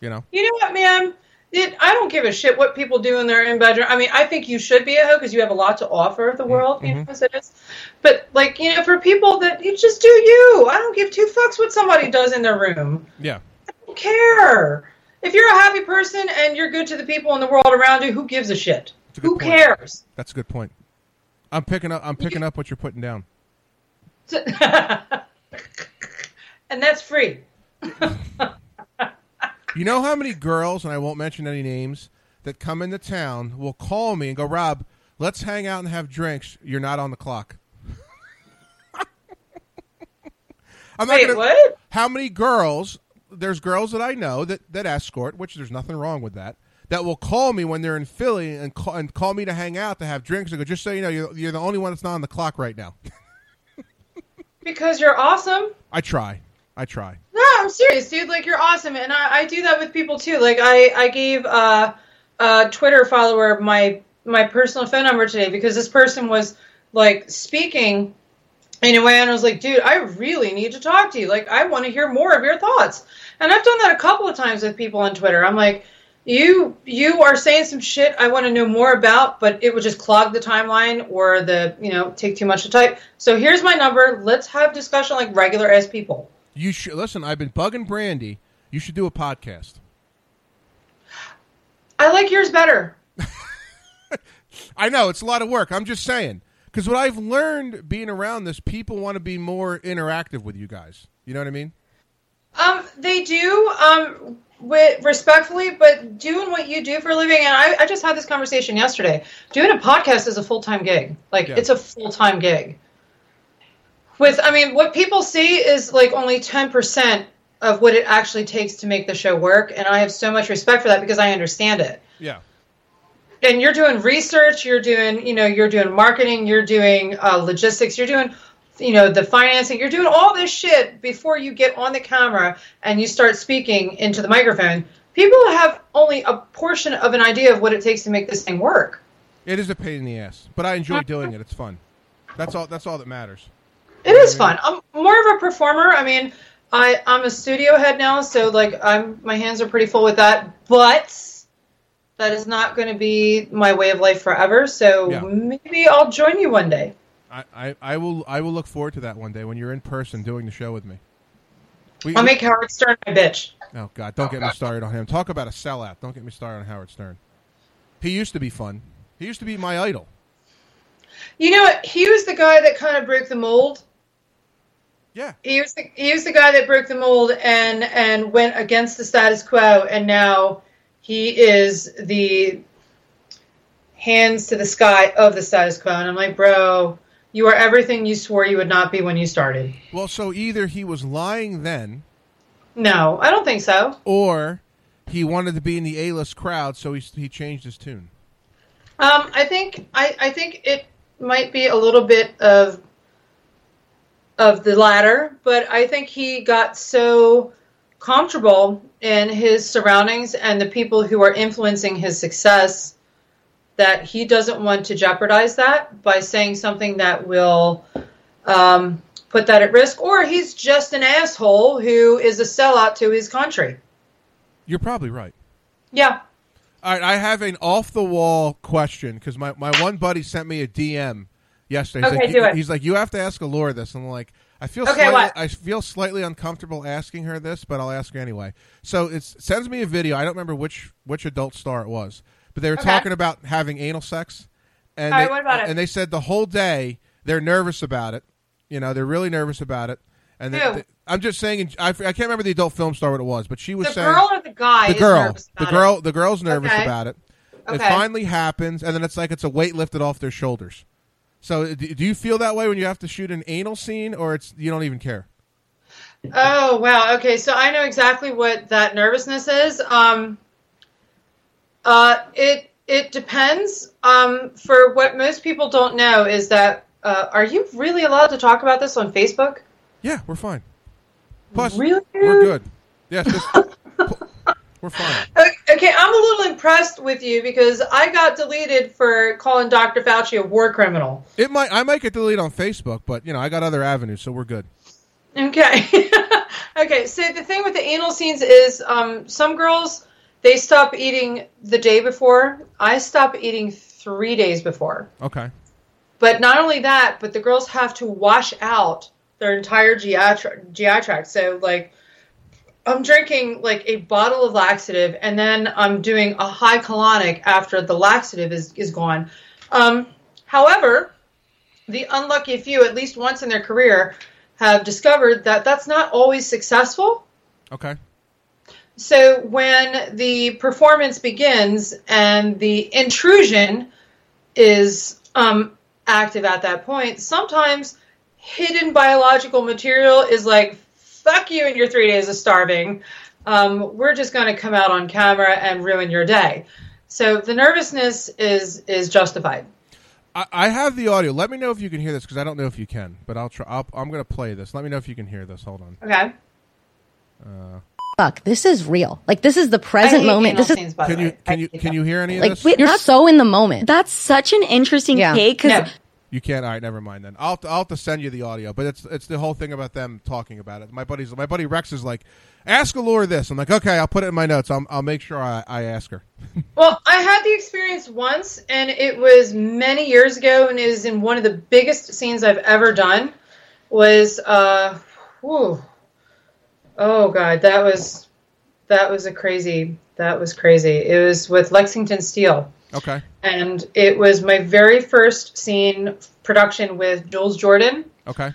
You know. You know what, man? It, I don't give a shit what people do in their in bedroom. I mean, I think you should be a hoe because you have a lot to offer the mm-hmm. world, you mm-hmm. know, as it is. But like, you know, for people that you just do you. I don't give two fucks what somebody does in their room. Yeah. I don't care. If you're a happy person and you're good to the people in the world around you, who gives a shit? That's a good Who point. cares? That's a good point. I'm picking up I'm picking up what you're putting down. and that's free. You know how many girls, and I won't mention any names, that come into town will call me and go, Rob, let's hang out and have drinks. You're not on the clock. I'm not Wait, gonna, what? How many girls? There's girls that I know that, that escort, which there's nothing wrong with that. That will call me when they're in Philly and call, and call me to hang out to have drinks. and go, just so you know, you're, you're the only one that's not on the clock right now. Because you're awesome. I try, I try. No, I'm serious, dude. Like you're awesome, and I, I do that with people too. Like I, I gave uh, a Twitter follower my my personal phone number today because this person was like speaking in a way, and I was like, dude, I really need to talk to you. Like I want to hear more of your thoughts. And I've done that a couple of times with people on Twitter. I'm like, you you are saying some shit I want to know more about, but it would just clog the timeline or the you know take too much to type. So here's my number. Let's have discussion like regular as people. You should listen. I've been bugging Brandy. You should do a podcast. I like yours better. I know it's a lot of work. I'm just saying because what I've learned being around this, people want to be more interactive with you guys. You know what I mean? Um, they do, um, with respectfully, but doing what you do for a living, and I, I just had this conversation yesterday. Doing a podcast is a full time gig. Like Yeah. it's a full time gig. With, I mean, what people see is like only ten percent of what it actually takes to make the show work, and I have so much respect for that because I understand it. Yeah. and you're doing research you're doing you know you're doing marketing you're doing uh, logistics you're doing you know the financing you're doing all this shit before you get on the camera and you start speaking into the microphone people have only a portion of an idea of what it takes to make this thing work It is a pain in the ass, but I enjoy doing it. It's fun. That's all. That's all that matters. it is fun i'm more of a performer i mean i i'm a studio head now so like i'm my hands are pretty full with that but that is not going to be my way of life forever so Yeah. maybe i'll join you one day I, I, I will. I will look forward to that one day when you're in person doing the show with me. We, I'll we- make Howard Stern my bitch. oh God! Don't oh, get me started on him. Talk about a sellout. Don't get me started on Howard Stern. He used to be fun. He used to be my idol. You know? He was the guy that kind of broke the mold. Yeah. He was the, he was the guy that broke the mold and and went against the status quo, and now he is the hands to the sky of the status quo. And I'm like, bro, you are everything you swore you would not be when you started. Well, so either he was lying then, No, I don't think so. or he wanted to be in the A-list crowd, so he he changed his tune. Um, I think I, I think it might be a little bit of of the latter, but I think he got so comfortable in his surroundings and the people who are influencing his success that he doesn't want to jeopardize that by saying something that will um, put that at risk, or he's just an asshole who is a sellout to his country. You're probably right. Yeah. All right, I have an off the wall question because my, my one buddy sent me a DM yesterday. He's Okay, like, do it. He's like, you have to ask Alura this. I'm like, I feel Okay, slightly, what? I feel slightly uncomfortable asking her this, but I'll ask her anyway. So it sends me a video. I don't remember which which adult star it was, but they were Okay. talking about having anal sex, and All they, what about it? and they said the whole day they're nervous about it. You know, they're really nervous about it. And they, they- I'm just saying, I, I can't remember the adult film star what it was, but she was The saying girl or the guy? the is girl, the girl, it? the girl's nervous Okay. about it. It finally happens, and then it's like it's a weight lifted off their shoulders. So, do, do you feel that way when you have to shoot an anal scene, or it's you don't even care? Oh wow. Okay, so I know exactly what that nervousness is. Um, uh, it it depends. Um, for what most people don't know is that uh, are you really allowed to talk about this on Facebook? Yeah, we're fine. Plus, Really? we're good. Yes, just, we're fine. Okay, I'm a little impressed with you because I got deleted for calling Dr. Fauci a war criminal. It might I might get deleted on Facebook, but you know I got other avenues, so we're good. Okay. okay, so the thing with the anal scenes is um, some girls, they stop eating the day before. I stop eating three days before. Okay. But not only that, but the girls have to wash out their entire GI, tra- GI tract. So, like, I'm drinking like a bottle of laxative, and then I'm doing a high colonic after the laxative is, is gone. Um, however, the unlucky few, at least once in their career, have discovered that that's not always successful. Okay. So when the performance begins and the intrusion is um, active at that point, sometimes hidden biological material is like, fuck you and your three days of starving. Um, we're just going to come out on camera and ruin your day. So the nervousness is is justified. I, I have the audio. Let me know if you can hear this because I don't know if you can, but I'll try. I'll, I'm going to play this. Let me know if you can hear this. Hold on. Okay. Fuck, this is real. Like this is the present moment. This is scenes, Can you can you can you hear any of like this? wait, you're so in the moment. That's such an interesting Yeah. take because No. You can't. All right, never mind then. I'll I'll have to send you the audio, but it's it's the whole thing about them talking about it. My buddy's my buddy Rex is like, ask Alura this. I'm like, okay, I'll put it in my notes. I'll I'll make sure I, I ask her. Well, I had the experience once, and it was many years ago, and it was in one of the biggest scenes I've ever done. Was uh, whew. Oh god, that was that was a crazy that was crazy. It was with Lexington Steele, Okay. and it was my very first scene production with Jules Jordan. Okay.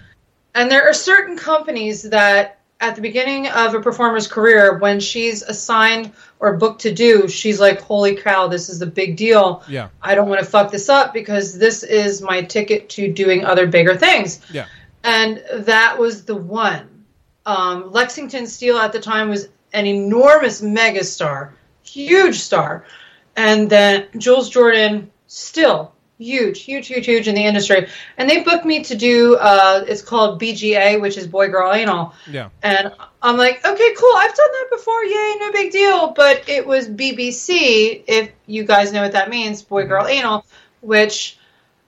And there are certain companies that at the beginning of a performer's career, when she's assigned or booked to do, she's like, holy cow, this is a big deal. Yeah. I don't want to fuck this up because this is my ticket to doing other bigger things. Yeah. And that was the one. Um, Lexington Steele at the time was an enormous megastar, huge star. And then Jules Jordan, still huge, huge, huge, huge in the industry. And they booked me to do, uh, it's called BGA, which is Boy Girl Anal. Yeah. And I'm like, okay, cool. I've done that before. Yay, no big deal. But it was BBC, if you guys know what that means, Boy Girl Anal, which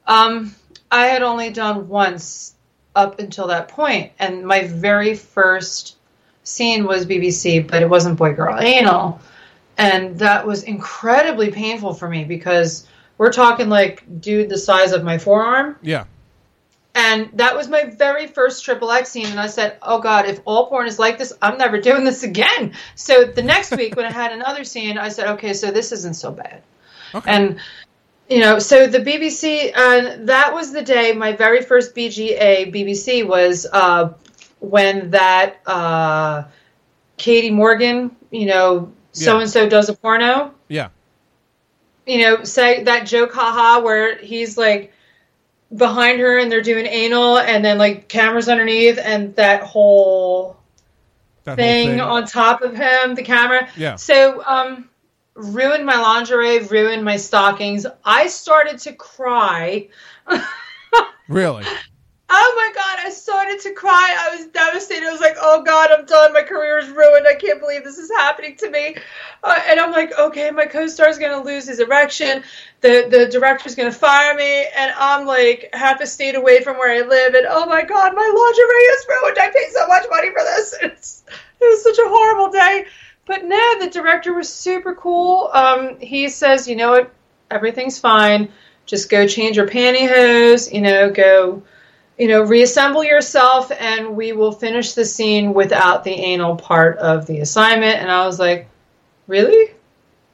um, I had only done once up until that point. And my very first scene was BBC, but it wasn't Boy Girl Anal. And that was incredibly painful for me because we're talking like dude the size of my forearm. Yeah. And that was my very first triple X scene. And I said, oh God, if all porn is like this, I'm never doing this again. So the next week when I had another scene, I said, okay, so this isn't so bad. Okay. And, you know, so the BBC, uh, that was the day my very first BGA BBC was uh, when that uh, Katie Morgan, you know, so and so does a porno yeah. you know, say that joke, haha, where he's like behind her and they're doing anal, and then like cameras underneath, and that whole That thing, whole thing. on top of him, the camera. Yeah. So, um, ruined my lingerie, ruined my stockings. I started to cry. Really. Oh my god, I started to cry. I was devastated. I was like, oh god, I'm done. My career is ruined. I can't believe this is happening to me. Uh, and I'm like, okay, my co-star is going to lose his erection. The the director's going to fire me. And I'm like half a state away from where I live. And oh my god, my lingerie is ruined. I paid so much money for this. It's, it was such a horrible day. But no, the director was super cool. Um, he says, you know what? Everything's fine. Just go change your pantyhose. You know, go you know, reassemble yourself and we will finish the scene without the anal part of the assignment. And I was like, really?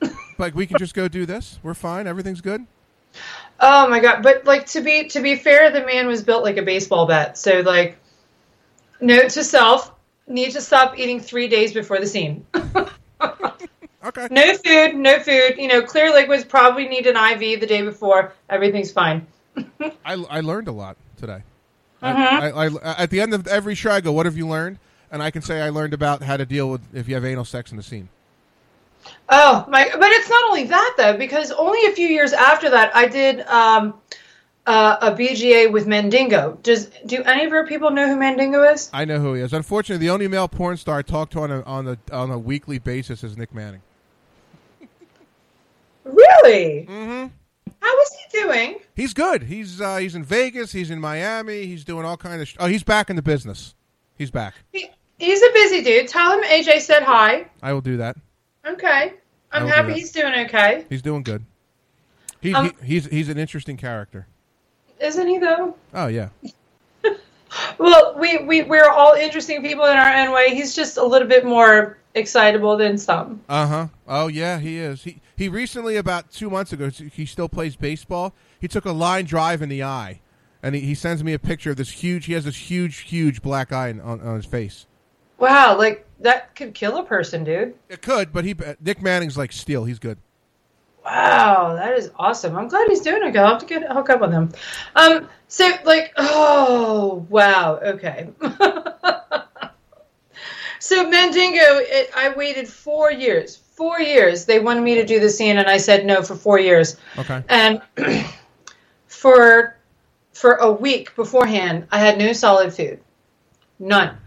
like we can just go do this. We're fine. Everything's good. Oh my god! But like to be to be fair, the man was built like a baseball bat. So like, note to self: need to stop eating three days before the scene. Okay. no food, no food. You know, clear liquids probably need an IV the day before. Everything's fine. I, I learned a lot today. I, I, I, at the end of every show, I go, "What have you learned?" And I can say I learned about how to deal with if you have anal sex in the scene. Oh my! But it's not only that though, because only a few years after that, I did um, uh, a BGA with Mandingo. Does do any of our people know who Mandingo is? I know who he is. Unfortunately, the only male porn star I talk to on a on a on a weekly basis is Nick Manning. Really? Mm-hmm. How is he doing? He's good. He's uh, he's in Vegas. He's in Miami. He's doing all kind of. Sh- oh, he's back in the business. He's back. He, he's a busy dude. Tell him AJ said hi. I will do that. Okay. I'm happy he's doing okay. He's doing good. He, Um, he he's he's an interesting character. Isn't he though? Oh yeah. Well, we, we, we're all interesting people in our own way. He's just a little bit more excitable than some. Uh huh. Oh yeah, he is. He he recently about two months ago. He still plays baseball. He took a line drive in the eye, and he, he sends me a picture of this huge. He has this huge, huge black eye on, on his face. Wow, like that could kill a person, dude. It could, but he Nick Manning's like steel. He's good. Wow, that is awesome. I'm glad he's doing okay. I'll have to get hook up with him. Um, so like, oh wow, okay. so Mandingo, it, I waited four years. Four years. They wanted me to do the scene, and I said no for four years. Okay. And for for a week beforehand, I had no solid food, none.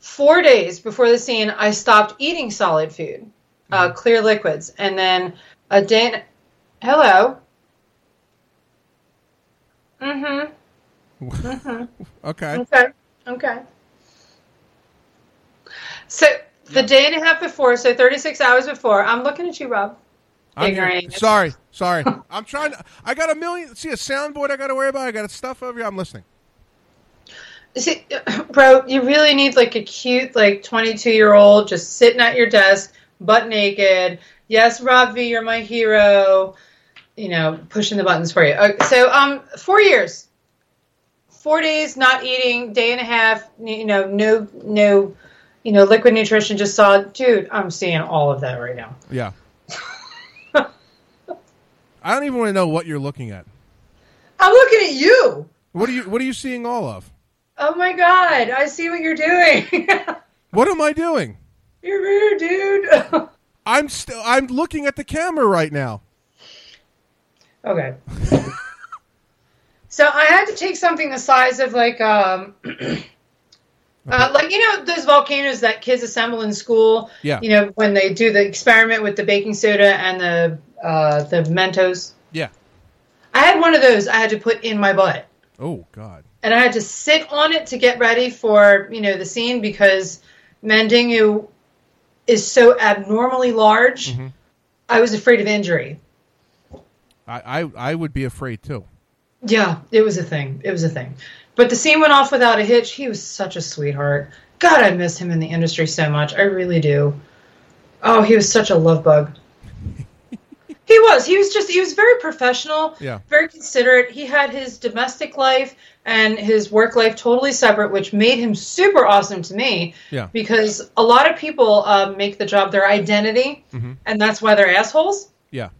Four days before the scene, I stopped eating solid food, uh, clear liquids, and then a day. Hello. Mm-hmm. Okay. Okay. Okay. So the day and a half before, so 36 hours before, I'm looking at you, Rob. I'm. Ignorant. Sorry, sorry. I'm trying to. I got a million. See a soundboard I got to worry about. I got a stuff over here. I'm listening. See, bro, you really need like a cute, like 22 year old just sitting at your desk, butt naked. Yes, Rob V, you're my hero. You know, pushing the buttons for you. Okay, so, um, four years, four days not eating, day and a half. You know, no, no, you know, liquid nutrition. Just saw, dude. I'm seeing all of that right now. Yeah. I don't even want to know what you're looking at. I'm looking at you. What are you What are you seeing all of? Oh my god, I see what you're doing. What am I doing? you're weird, dude. I'm still. I'm looking at the camera right now. Okay. so I had to take something the size of like um uh, like you know those volcanoes that kids assemble in school. Yeah. You know when they do the experiment with the baking soda and the uh, the Mentos. Yeah. I had one of those. I had to put in my butt, Oh God. and I had to sit on it to get ready for you know the scene because Mandingo is so abnormally large. Mm-hmm. I was afraid of injury. I, I I would be afraid too. Yeah, it was a thing. It was a thing. But the scene went off without a hitch. He was such a sweetheart. God, I miss him in the industry so much. I really do. Oh, he was such a love bug. he was. He was just, he was very professional, Yeah. very considerate. He had his domestic life and his work life totally separate, which made him super awesome to me. Yeah. Because a lot of people uh, make the job their identity, and that's why they're assholes. Yeah.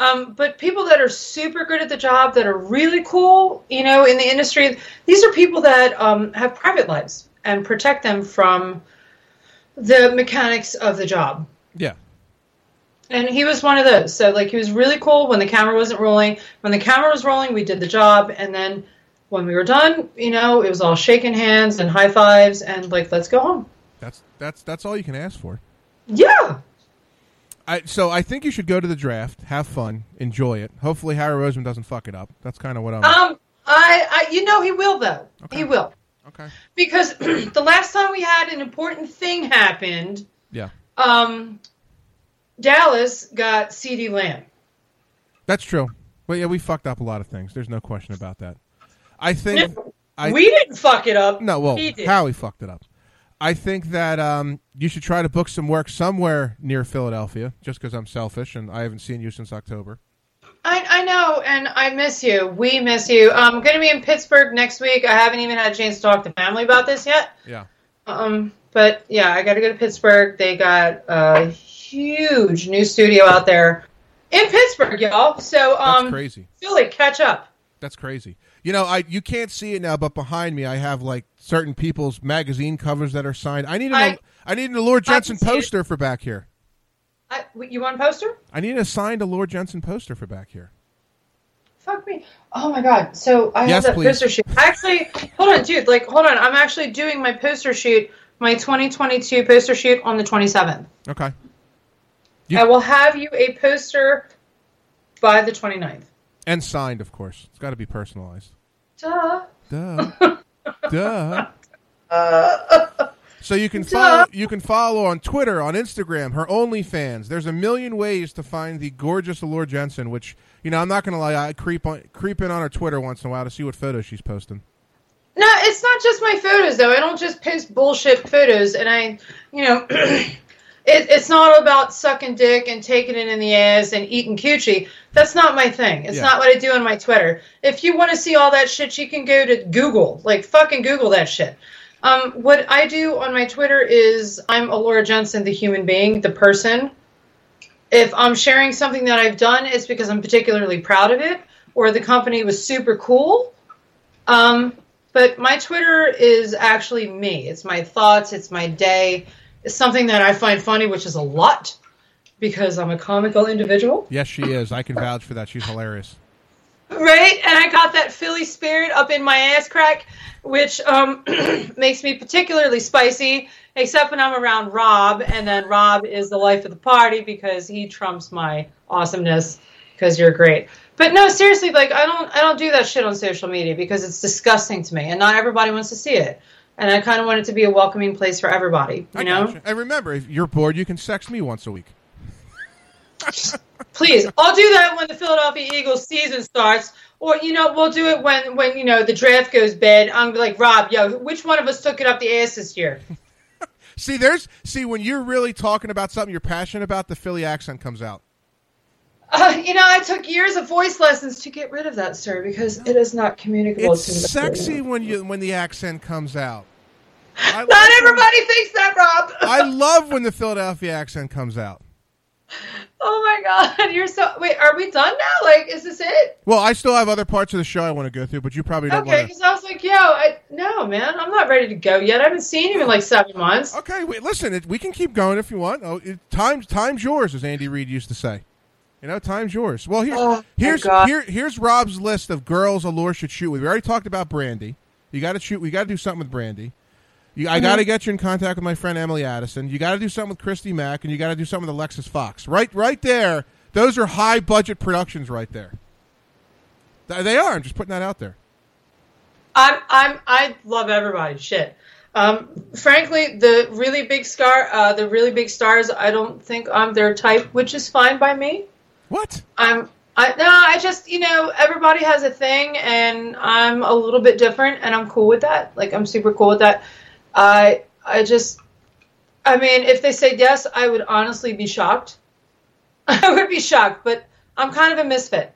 Um, but people that are super good at the job, that are really cool, you know, in the industry, these are people that um, have private lives and protect them from the mechanics of the job. Yeah. And he was one of those. So, like, he was really cool when the camera wasn't rolling. When the camera was rolling, we did the job. And then when we were done, you know, it was all shaking hands and high fives and, like, let's go home. That's that's that's all you can ask for. Yeah. I, so I think you should go to the draft, have fun, enjoy it. Hopefully Howie Roseman doesn't fuck it up. That's kind of what I'm. Um, I, I, you know, he will, though. Okay. He will. okay. because the last time we had an important thing happened, Yeah. um, Dallas got CeeDee Lamb. That's true. Well, yeah, we fucked up a lot of things. There's no question about that. I think. I, we didn't fuck it up. No, well, he did. Howie fucked it up. I think that um, you should try to book some work somewhere near Philadelphia, just because I'm selfish and I haven't seen you since October. I, I know, and I miss you. We miss you. I'm going to be in Pittsburgh next week. I haven't even had a chance to talk to family about this yet. Yeah. Um, but yeah, I got to go to Pittsburgh. They got a huge new studio out there in Pittsburgh, y'all. So That's um, crazy. Philly, catch up. That's crazy. You know, I you can't see it now, but behind me I have like certain people's magazine covers that are signed. I need an I- I, need an Alura Jenson see it. poster for back here. I, you want a poster? I need a signed Alura Jenson poster for back here. Fuck me. Oh my god. So I Yes, have that please. poster shoot. Actually, hold on, dude. Like, hold on. I'm actually doing my poster shoot, my 2022 poster shoot on the 27th. Okay. You- I will have you a poster by the 29th. And signed, of course. It's got to be personalized. Duh. Duh. Duh. Uh, So you can follow you can follow on Twitter, on Instagram, her OnlyFans. There's a million ways to find the gorgeous Alura Jenson, which you know I'm not gonna lie, I creep on creep in on her Twitter once in a while to see what photos she's posting. No, it's not just my photos though. I don't just post bullshit photos, and I, you know, it, it's not about sucking dick and taking it in the ass and eating coochie. That's not my thing. It's Yeah. not what I do on my Twitter. If you want to see all that shit, you can go to Google, like fucking Google that shit. Um, what I do on my Twitter is I'm Alura Jenson, the human being, the person. If I'm sharing something that I've done, it's because I'm particularly proud of it, or the company was super cool. Um, but my Twitter is actually me. It's my thoughts. It's my day. Something that I find funny, which is a lot because I'm a comical individual, Yes, she is. I can vouch for that. She's hilarious. right? And I got that Philly spirit up in my ass crack, which um, makes me particularly spicy. Except when I'm around Rob, and then Rob is the life of the party because he trumps my awesomeness. Because you're great. But no, seriously, like I don't, I don't do that shit on social media because it's disgusting to me, and not everybody wants to see it. And I kind of want it to be a welcoming place for everybody. You I know, gotcha. And remember, if you're bored, you can sex me once a week. please, I'll do that when the Philadelphia Eagles season starts, or you know, we'll do it when when you know the draft goes bad. I'm like Rob, yo, which one of us took it up the ass this year? See, there's see when you're really talking about something you're passionate about, the Philly accent comes out. Uh, you know, I took years of voice lessons to get rid of that, sir, because it is not communicable. It's to me. sexy when you when the accent comes out. I Not like when- everybody thinks that, Rob. I love when the Philadelphia accent comes out. oh my god, you're so. Wait, are we done now? Like, is this it? Well, I still have other parts of the show I want to go through, but you probably don't Okay, because I was like, yo, I no, man, I'm not ready to go yet. I haven't seen you in like seven months. Okay, wait, listen, it, we can keep going if you want. Oh, it, time's time's yours, as Andy Reid used to say. You know, time's yours. Well, here's Oh, here's here, here's Rob's list of girls Alura should shoot with. We already talked about Brandy. You got to shoot. We got to do something with Brandy. You, Mm-hmm. I got to get you in contact with my friend Emily Addison. You got to do something with Christy Mack, and you got to do something with Alexis Fox. Right, right there. Those are high budget productions, right there. Th- They are. I'm just putting that out there. I'm I'm I love everybody. Shit. Um, frankly, the really big star, uh, the really big stars, I don't think I'm their type, which is fine by me. What? I'm I no, I just you know everybody has a thing, and I'm a little bit different, and I'm cool with that. Like I'm super cool with that. I I just, I mean, if they said yes, I would honestly be shocked. I would be shocked, but I'm kind of a misfit.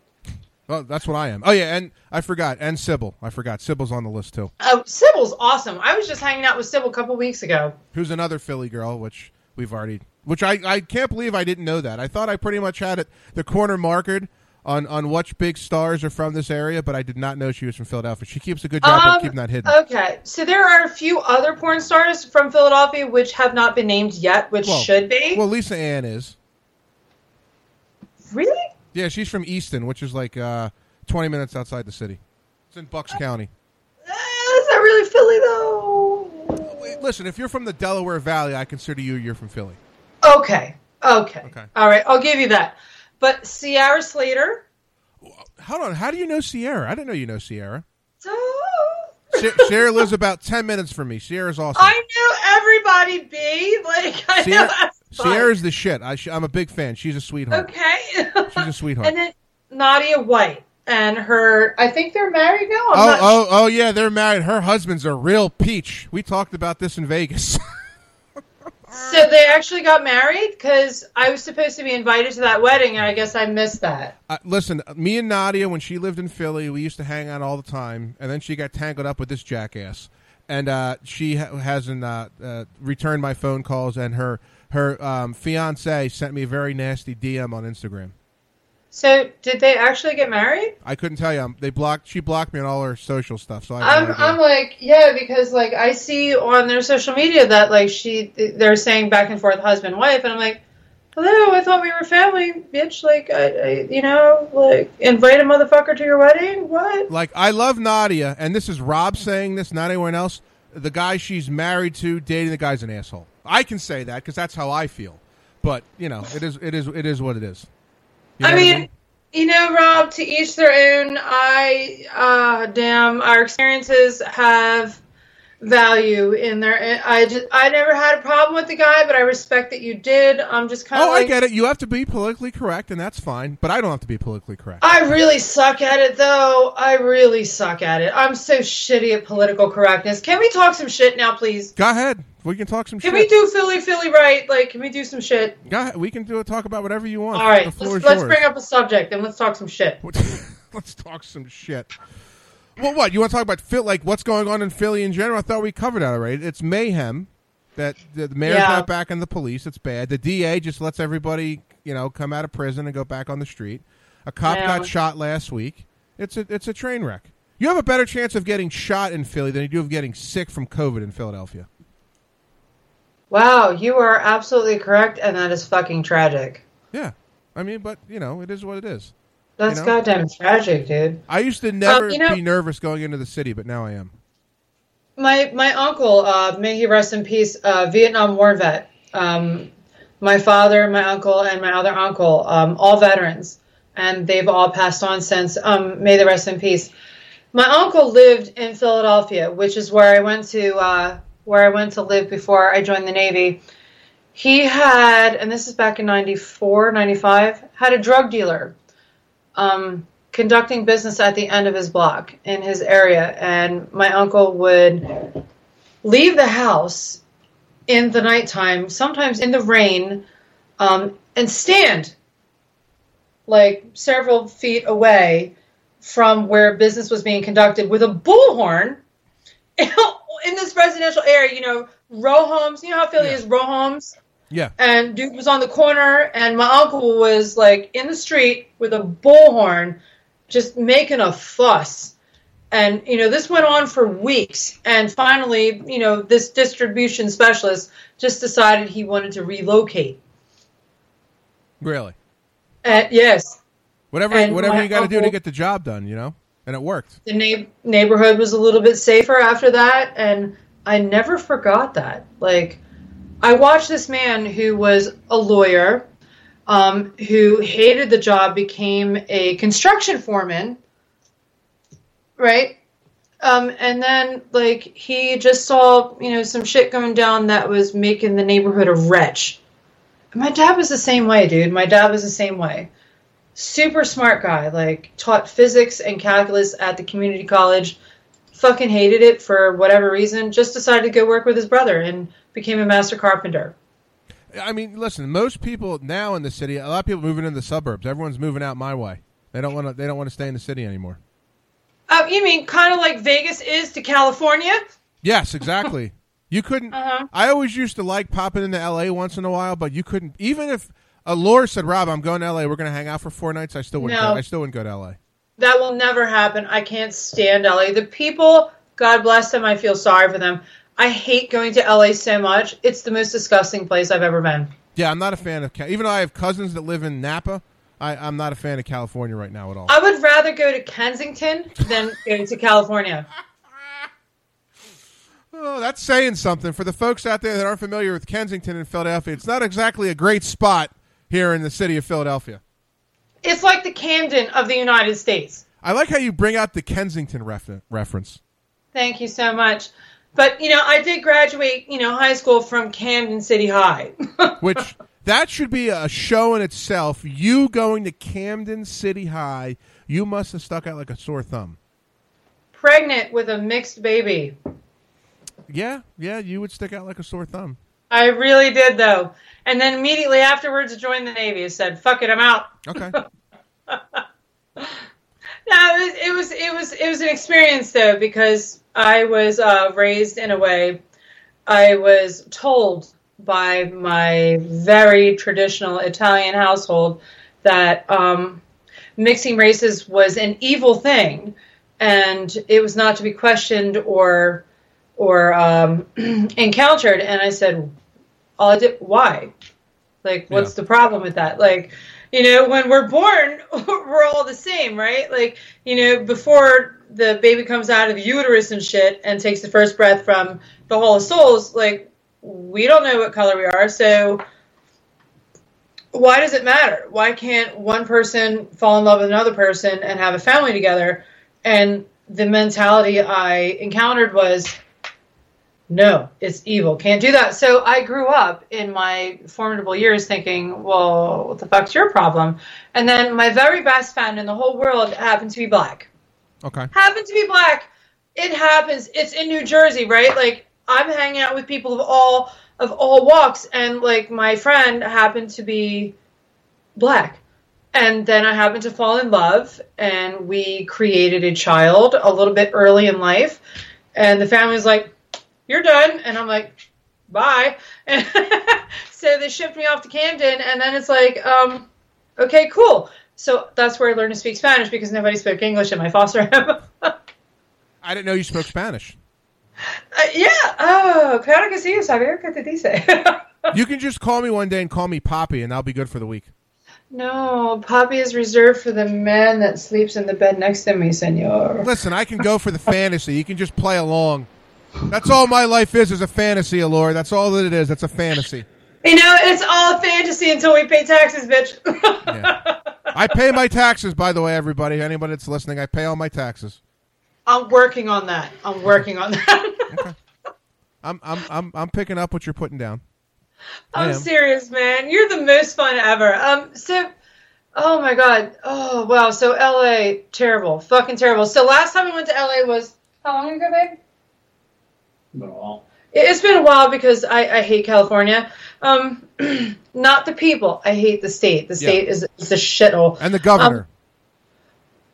Well, that's what I am. Oh yeah, and I forgot. And Sybil. I forgot. Sybil's on the list too. Oh, Sybil's awesome. I was just hanging out with Sybil a couple weeks ago. who's another Philly girl, which we've already, which I, I can't believe I didn't know that. I thought I pretty much had it the corner markered on on which big stars are from this area, but I did not know she was from Philadelphia. She keeps a good job Um, of keeping that hidden. Okay, so there are a few other porn stars from Philadelphia which have not been named yet, which Well- should be. well, Lisa Ann is. really? Yeah, she's from Easton, which is like uh, twenty minutes outside the city. It's in Bucks County. Uh, is that really Philly though? Wait, Listen, if you're from the Delaware Valley, I consider you you're from Philly. Okay, okay, Okay. all right, I'll give you that. But Sierra Slater. Hold on, how do you know Sierra? I didn't know you know Sierra. Si- Sierra lives about ten minutes from me. Sierra's awesome. I knew everybody. B like I know Sierra, everybody. Sierra's the shit. I, I'm a big fan. She's a sweetheart. okay. She's a sweetheart. and then Nadia White and her. I think they're married now. I'm Oh, not oh, oh, yeah, they're married. Her husband's a real peach. We talked about this in Vegas. So they actually got married because I was supposed to be invited to that wedding, and I guess I missed that. uh, listen, me and Nadia, when she lived in Philly, we used to hang out all the time, and then she got tangled up with this jackass, and uh, she ha- hasn't uh, uh, returned my phone calls, and her her um, fiance sent me a very nasty DM on Instagram. So did they actually get married? I couldn't tell you. They blocked. She blocked me on all her social stuff. So I I'm, no. I'm like, yeah, because like I see on their social media that like she they're saying back and forth husband wife, and I'm like, hello, I thought we were family, bitch. Like, I, I, you know, like, invite a motherfucker to your wedding? What? Like I love Nadia, and this is Rob saying this, not anyone else. The guy she's married to, dating the guy's an asshole. I can say that because that's how I feel. But you know, it is, it is, it is what it is. You know I what mean, you know, Rob, to each their own. I, uh, damn, our experiences have value in there. I just, I never had a problem with the guy, but I respect that you did. I'm just kind of Oh, like, I get it. You have to be politically correct, and that's fine. But I don't have to be politically correct. I really suck at it, though. I really suck at it. I'm so shitty at political correctness. Can we talk some shit now, please? Go ahead. We can talk some Can shit. we do Philly, Philly right? Like, can we do some shit? Go ahead. We can do it. Talk about whatever you want. All right, let's, let's bring up a subject and let's talk some shit. Let's talk some shit. Well, what you want to talk about? Phil, like what's going on in Philly in general? I thought we covered that already. It's mayhem. That the, the mayor's Yeah. not back in the police. It's bad. The DA just lets everybody, you know, come out of prison and go back on the street. A cop Yeah. got shot last week. It's a it's a train wreck. You have a better chance of getting shot in Philly than you do of getting sick from COVID in Philadelphia. Wow, you are absolutely correct, and that is fucking tragic. Yeah, I mean, but you know, it is what it is. That's You know? goddamn tragic, dude. I used to never you know- be nervous going into the city, but now I am. My my uncle, uh, may he rest in peace, uh, Vietnam War vet. Um, my father, my uncle, and my other uncle, um, all veterans, and they've all passed on since. Um, may they rest in peace. My uncle lived in Philadelphia, which is where I went to uh, where I went to live before I joined the Navy. He had, and this is back in 94, 95, had a drug dealer um, conducting business at the end of his block in his area. And my uncle would leave the house in the nighttime, sometimes in the rain, um, and stand like several feet away from where business was being conducted with a bullhorn in this residential area. You know, row homes. You know how Philly Yeah. is row homes Yeah, and dude was on the corner and my uncle was like in the street with a bullhorn just making a fuss and you know this went on for weeks and finally you know this distribution specialist just decided he wanted to relocate really. uh, yes Whatever, And whatever you got to do to get the job done, you know, and it worked. the na- neighborhood was a little bit safer after that and i never forgot that. Like i watched this man who was a lawyer um, who hated the job became a construction foreman right? Um, and then like he just saw you know some shit going down that was making the neighborhood a wretch. My dad was the same way dude. My dad was the same way super smart guy like taught physics and calculus at the community college fucking hated it for whatever reason just decided to go work with his brother and became a master carpenter I mean, listen, most people now in the city, a lot of people moving in the suburbs. Everyone's moving out my way. They don't want to. They don't want to stay in the city anymore. uh, you mean kind of like vegas is to california Yes, exactly. you couldn't. Uh-huh. I always used to like popping into L.A. once in a while, but you couldn't. Even if a lawyer said, "Rob, I'm going to L.A. We're going to hang out for four nights," I still wouldn't. No. Go, I still wouldn't go to L.A. that will never happen i can't stand la the people god bless them i feel sorry for them i hate going to la so much it's the most disgusting place i've ever been Yeah, I'm not a fan of. Even though I have cousins that live in Napa, I, I'm not a fan of California right now at all. i would rather go to kensington than go to california Oh, that's saying something for the folks out there that aren't familiar with Kensington in Philadelphia. It's not exactly a great spot here in the city of Philadelphia. it's like the camden of the united states I like how you bring out the Kensington refer- reference. Thank you so much. But you know, I did graduate, you know, high school from Camden City High. which that should be a show in itself. You going to Camden City High, you must have stuck out like a sore thumb. Pregnant with a mixed baby. Yeah, yeah, you would stick out like a sore thumb. I really did though. And then immediately afterwards joined the Navy. and said, "Fuck it, I'm out." Okay. No, it was, it was it was it was an experience though because I was uh, raised in a way. I was told by my very traditional Italian household that um, mixing races was an evil thing, and it was not to be questioned or or um, encountered. And I said, "All I did, why?" Like, what's Yeah. the problem with that? Like, you know, when we're born, we're all the same, right? Like, you know, before the baby comes out of the uterus and shit and takes the first breath from the Hall of Souls, like, we don't know what color we are. So, why does it matter? Why can't one person fall in love with another person and have a family together? And the mentality I encountered was, no, it's evil. Can't do that. So I grew up in my formidable years thinking, well, what the fuck's your problem? And then my very best friend in the whole world happened to be black. Okay. Happened to be black. It happens. It's in New Jersey, right? Like I'm hanging out with people of all of all walks, and like my friend happened to be black. And then I happened to fall in love, and we created a child a little bit early in life. And the family was like, You're done. And I'm like, Bye. And so they shipped me off to Camden, and then it's like, um, Okay, cool. So that's where I learned to speak Spanish because nobody spoke English in my foster home. uh, I didn't know you spoke Spanish. yeah. Oh, claro que sí, saber qué te dice. You can just call me one day and call me Poppy, and I'll be good for the week. no, Poppy is reserved for the man that sleeps in the bed next to me, senor. Listen, I can go for the fantasy. You can just play along. That's all my life is, is a fantasy, Alura. That's all that it is. That's a fantasy. You know, it's all fantasy until we pay taxes, bitch. Yeah. I pay my taxes, by the way, everybody. Anybody that's listening, I pay all my taxes. I'm working on that. I'm working on that. I'm I'm I'm I'm picking up what you're putting down. I I'm serious, man. You're the most fun ever. Um, so, oh my god. Oh wow. So LA, terrible, fucking terrible. So last time we went to LA was how long ago, babe? But all. It- It's been a while because I, I hate California. Um, not the people. I hate the state. The state is, is a shithole. And the governor.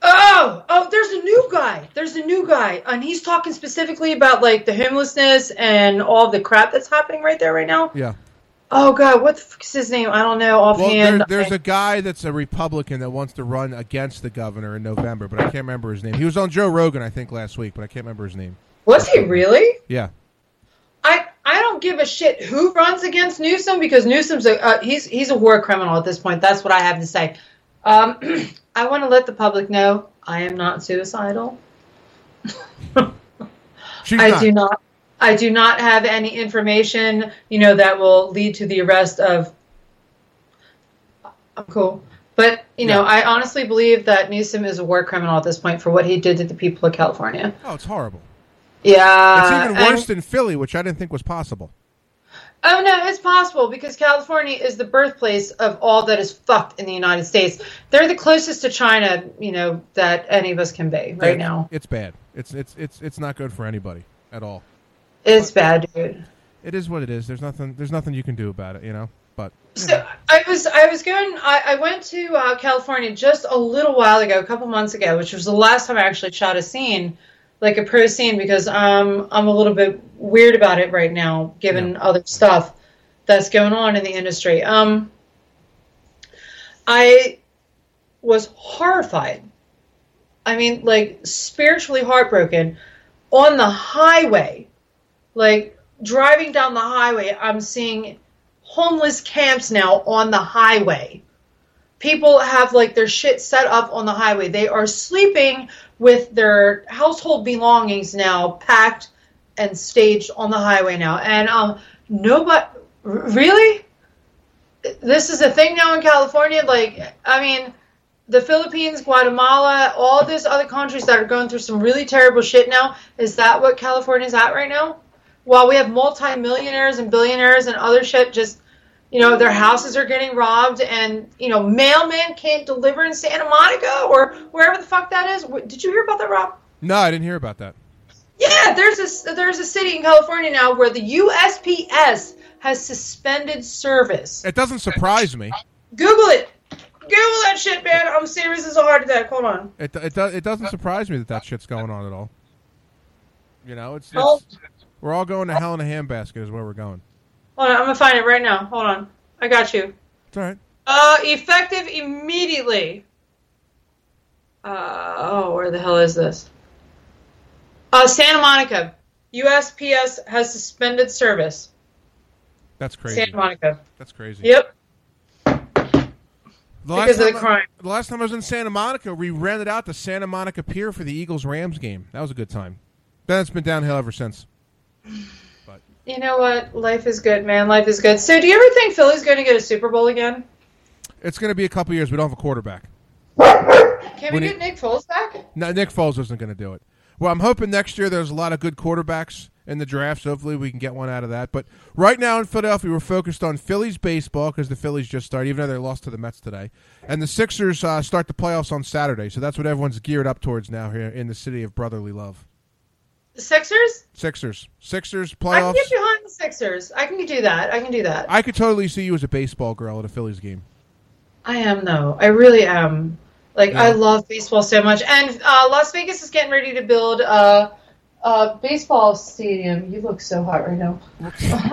Oh, oh, there's a new guy. There's a new guy, and he's talking specifically about like the homelessness and all the crap that's happening right there right now. yeah. Oh God, what the fuck's his name? I don't know Well, offhand. there, there's I- a guy that's a Republican that wants to run against the governor in November, but I can't remember his name. He was on Joe Rogan, I think, last week, but I can't remember his name. Was he really? Yeah. I I don't give a shit who runs against Newsom because Newsom's a uh, he's he's a war criminal at this point. That's what I have to say. Um, I want to let the public know I am not suicidal. She's I not. do not. I do not have any information, you know, that will lead to the arrest of. I'm cool, but you know, Yeah. I honestly believe that Newsom is a war criminal at this point for what he did to the people of California. Oh, it's horrible. Yeah, It's even worse than Philly, which I didn't think was possible. Oh no, it's possible because California is the birthplace of all that is fucked in the United States. They're the closest to China, you know, that any of us can be right It's- now. It's bad. It's it's it's it's not good for anybody at all. It's bad, dude. It is what it is. There's nothing there's nothing you can do about it, you know. But you So know. I was I was going I, I went to uh, California just a little while ago, a couple months ago, which was the last time I actually shot a scene, like a pro scene, because um I'm a little bit weird about it right now, given Yeah. other stuff that's going on in the industry. Um, I was horrified. I mean, like spiritually heartbroken on the highway, like driving down the highway. I'm seeing homeless camps now on the highway. People have like their shit set up on the highway. They are sleeping with their household belongings now packed and staged on the highway now. And um, nobody really. This is a thing now in California. Like, I mean, the Philippines, Guatemala, all these other countries that are going through some really terrible shit now. Is that what California's at right now? While we have multimillionaires and billionaires and other shit just you know their houses are getting robbed and you know mailmen can't deliver in santa monica or wherever the fuck that is did you hear about that rob No, I didn't hear about that. yeah there's a there's a city in california now where the usps has suspended service It doesn't surprise me. google it google that shit man i'm serious as a heart attack hold on It it, do, it doesn't surprise me that that shit's going on at all. You know, it's, it's we're all going to hell in a handbasket is where we're going. Hold on i'm gonna find it right now hold on i got you It's all right. Uh, effective immediately. Uh, oh, where the hell is this? Uh, Santa Monica. USPS has suspended service. That's crazy. Santa Monica. That's crazy. Yep. The because of the time I- crime. the last time I was in Santa Monica, we rented out the Santa Monica Pier for the Eagles Rams game. That was a good time. Then it's been downhill ever since. You know what? Life is good, man. Life is good. So, do you ever think Philly's going to get a Super Bowl again? It's going to be a couple years. We don't have a quarterback. Can we When he- get Nick Foles back? No, Nick Foles isn't going to do it. Well, I'm hoping next year there's a lot of good quarterbacks in the draft. So hopefully we can get one out of that. But right now in Philadelphia, we're focused on Phillies baseball because the Phillies just started, even though they lost to the Mets today. And the Sixers uh, start the playoffs on Saturday. So that's what everyone's geared up towards now here in the city of brotherly love. The Sixers? Sixers, Sixers I can playoffs. get behind the Sixers. I can do that. I can do that. I could totally see you as a baseball girl at a Phillies game. I am though. I really am. Like Yeah. I love baseball so much, and uh, Las Vegas is getting ready to build a, a baseball stadium. You look so hot right now.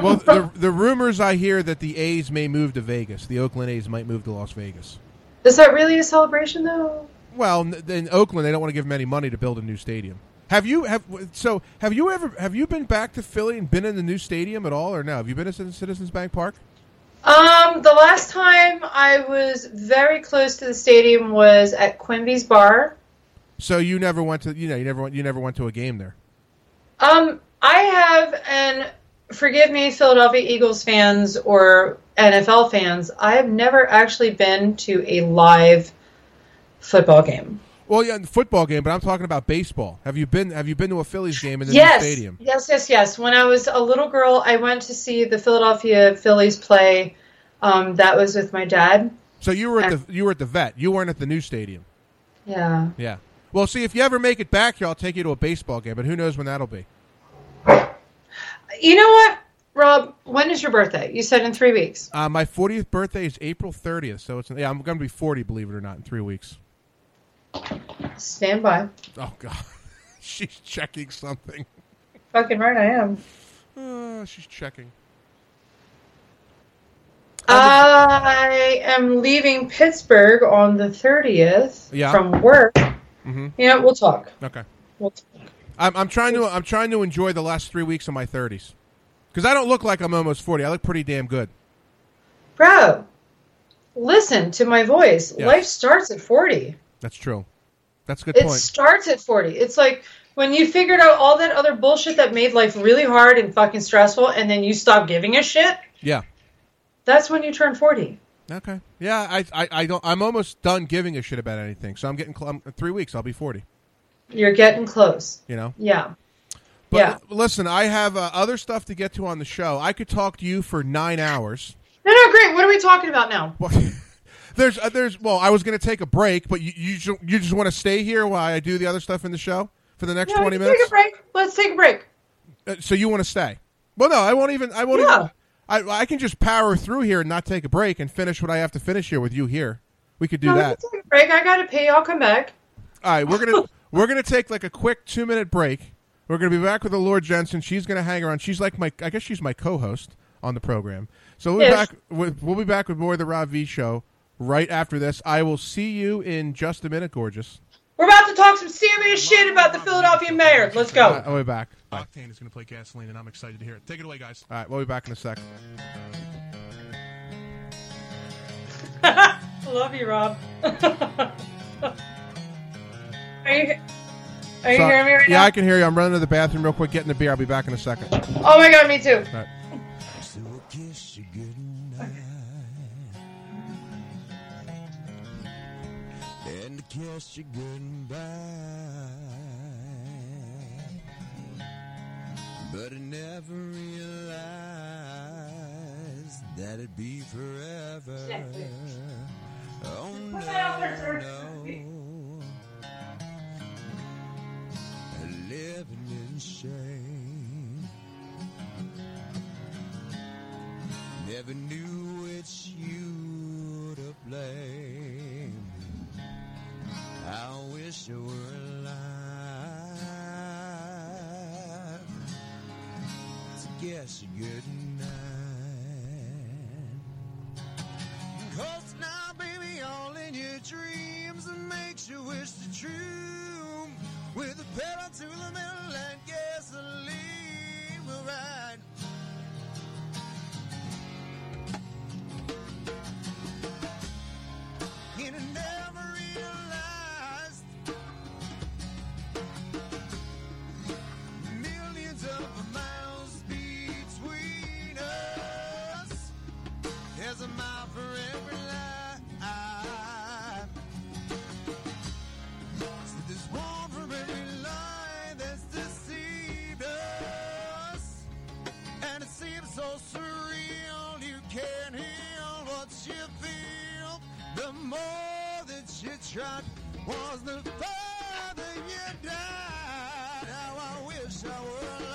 well, the, the rumors I hear that the A's may move to Vegas. The Oakland A's might move to Las Vegas. Is that really a celebration though? Well, in Oakland, they don't want to give them any money to build a new stadium. Have you have so? Have you ever have you been back to Philly and been in the new stadium at all, or no? Have you been to Citizens Bank Park? Um, the last time I was very close to the stadium was at Quimby's Bar. So you never went to you know you never went you never went to a game there. Um, I have, and forgive me, Philadelphia Eagles fans or NFL fans, I have never actually been to a live football game. Well, yeah, in the football game, but I'm talking about baseball. Have you been Have you been to a Phillies game in the yes, new stadium? yes, yes, yes. When I was a little girl, I went to see the Philadelphia Phillies play. Um, that was with my dad. So you were at the you were at the vet. You weren't at the new stadium. Yeah. Yeah. Well, see, if you ever make it back here, I'll take you to a baseball game. But who knows when that'll be? You know what, Rob? When is your birthday? You said in three weeks. Uh, my 40th birthday is April 30th, so it's yeah, I'm going to be 40, believe it or not, in three weeks. Stand by. Oh God, she's checking something. Fucking right, I am. Uh, she's checking. I am leaving Pittsburgh on the 30th Yeah. from work. Mhm. Yeah, we'll talk. Okay. We'll talk. I'm, I'm trying to I'm trying to enjoy the last three weeks of my 30s because I don't look like I'm almost 40. I look pretty damn good. Bro, listen to my voice. Yeah. Life starts at 40. That's true. That's a good It point. starts at 40. It's like when you figured out all that other bullshit that made life really hard and fucking stressful, and then you stop giving a shit, Yeah. that's when you turn 40. Okay. Yeah. I, I I don't. I'm almost done giving a shit about anything. So I'm getting cl- I'm, three weeks. I'll be 40. You're getting close. You know. Yeah. But Yeah. l- listen, I have uh, other stuff to get to on the show. I could talk to you for nine hours. No, no, great. What are we talking about now? Well, there's, uh, there's. Well, I was going to take a break, but you, you, ju- you just want to stay here while I do the other stuff in the show for the next Yeah, twenty minutes. Take a break. Let's take a break. Uh, so you want to stay? Well, no, I won't even. I won't Yeah. even. I, I can just power through here and not take a break and finish what I have to finish here with you here. We could do No, that. take a break. I got to pay. I'll come back. All right, we're gonna we're gonna take like a quick two minute break. We're gonna be back with the Alura Jenson. She's gonna hang around. She's like my I guess she's my co-host on the program. So we'll be Yes. back with we'll be back with more of the Rob V show right after this. I will see you in just a minute, gorgeous. We're about to talk some serious shit about the Philadelphia mayor. Let's go. All right, I'll be back. Bye. Octane is going to play gasoline, and I'm excited to hear it. Take it away, guys. All right, we'll be back in a sec. I love you, Rob. are you, are you So- hearing me right yeah, now? I can hear you. I'm running to the bathroom real quick, getting the beer. I'll be back in a second. Oh my god, me too. Kiss you goodbye. But I never realized that it'd be forever. Oh no, no. Living in shame. Never knew it's you wish I were alive to guess you good night. Cause now, baby, all in your dreams and makes you wish the truth. With a pedal to the metal I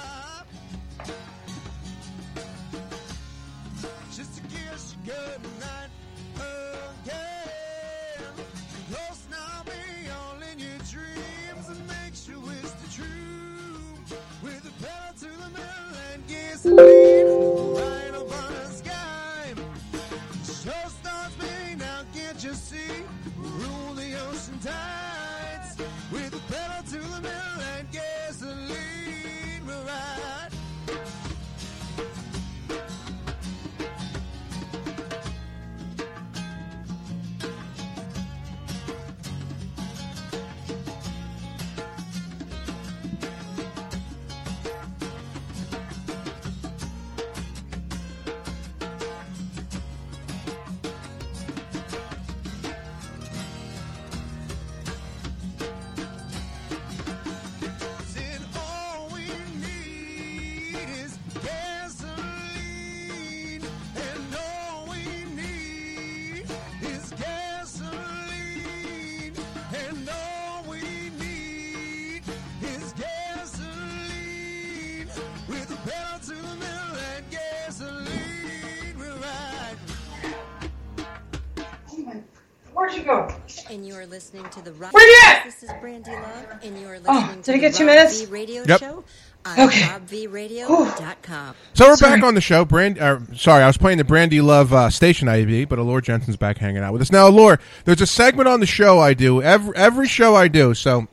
go? And you are listening to the Rock. Where you at? This is Brandy Love, and you are listening Oh, to did I the get two Rob minutes? V Radio Yep. Show on Okay. robvradio.com. So we're Sorry. back on the show. Brand, uh, sorry, I was playing the Brandy Love uh, station ID, but Alura Jenson's back hanging out with us now. Alura, there's a segment on the show I do every every show I do. So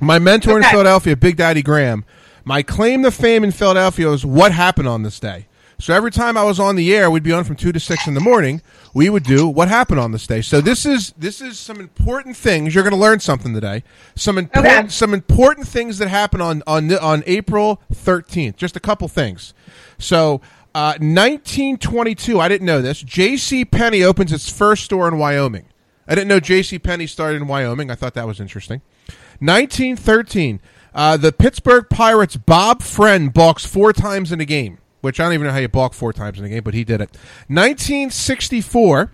my mentor in Philadelphia, Big Daddy Graham, my claim to fame in Philadelphia is what happened on this day. So every time I was on the air, we'd be on from two to six in the morning. We would do what happened on this day. So this is this is some important things. You're going to learn something today. Some important Okay. some important things that happened on on on April 13th. Just a couple things. So. Uh, 1922. I didn't know this. J.C. Penney opens its first store in Wyoming. I didn't know J.C. Penney started in Wyoming. I thought that was interesting. 1913. Uh, the Pittsburgh Pirates' Bob Friend balks four times in a game, which I don't even know how you balk four times in a game, but he did it. 1964.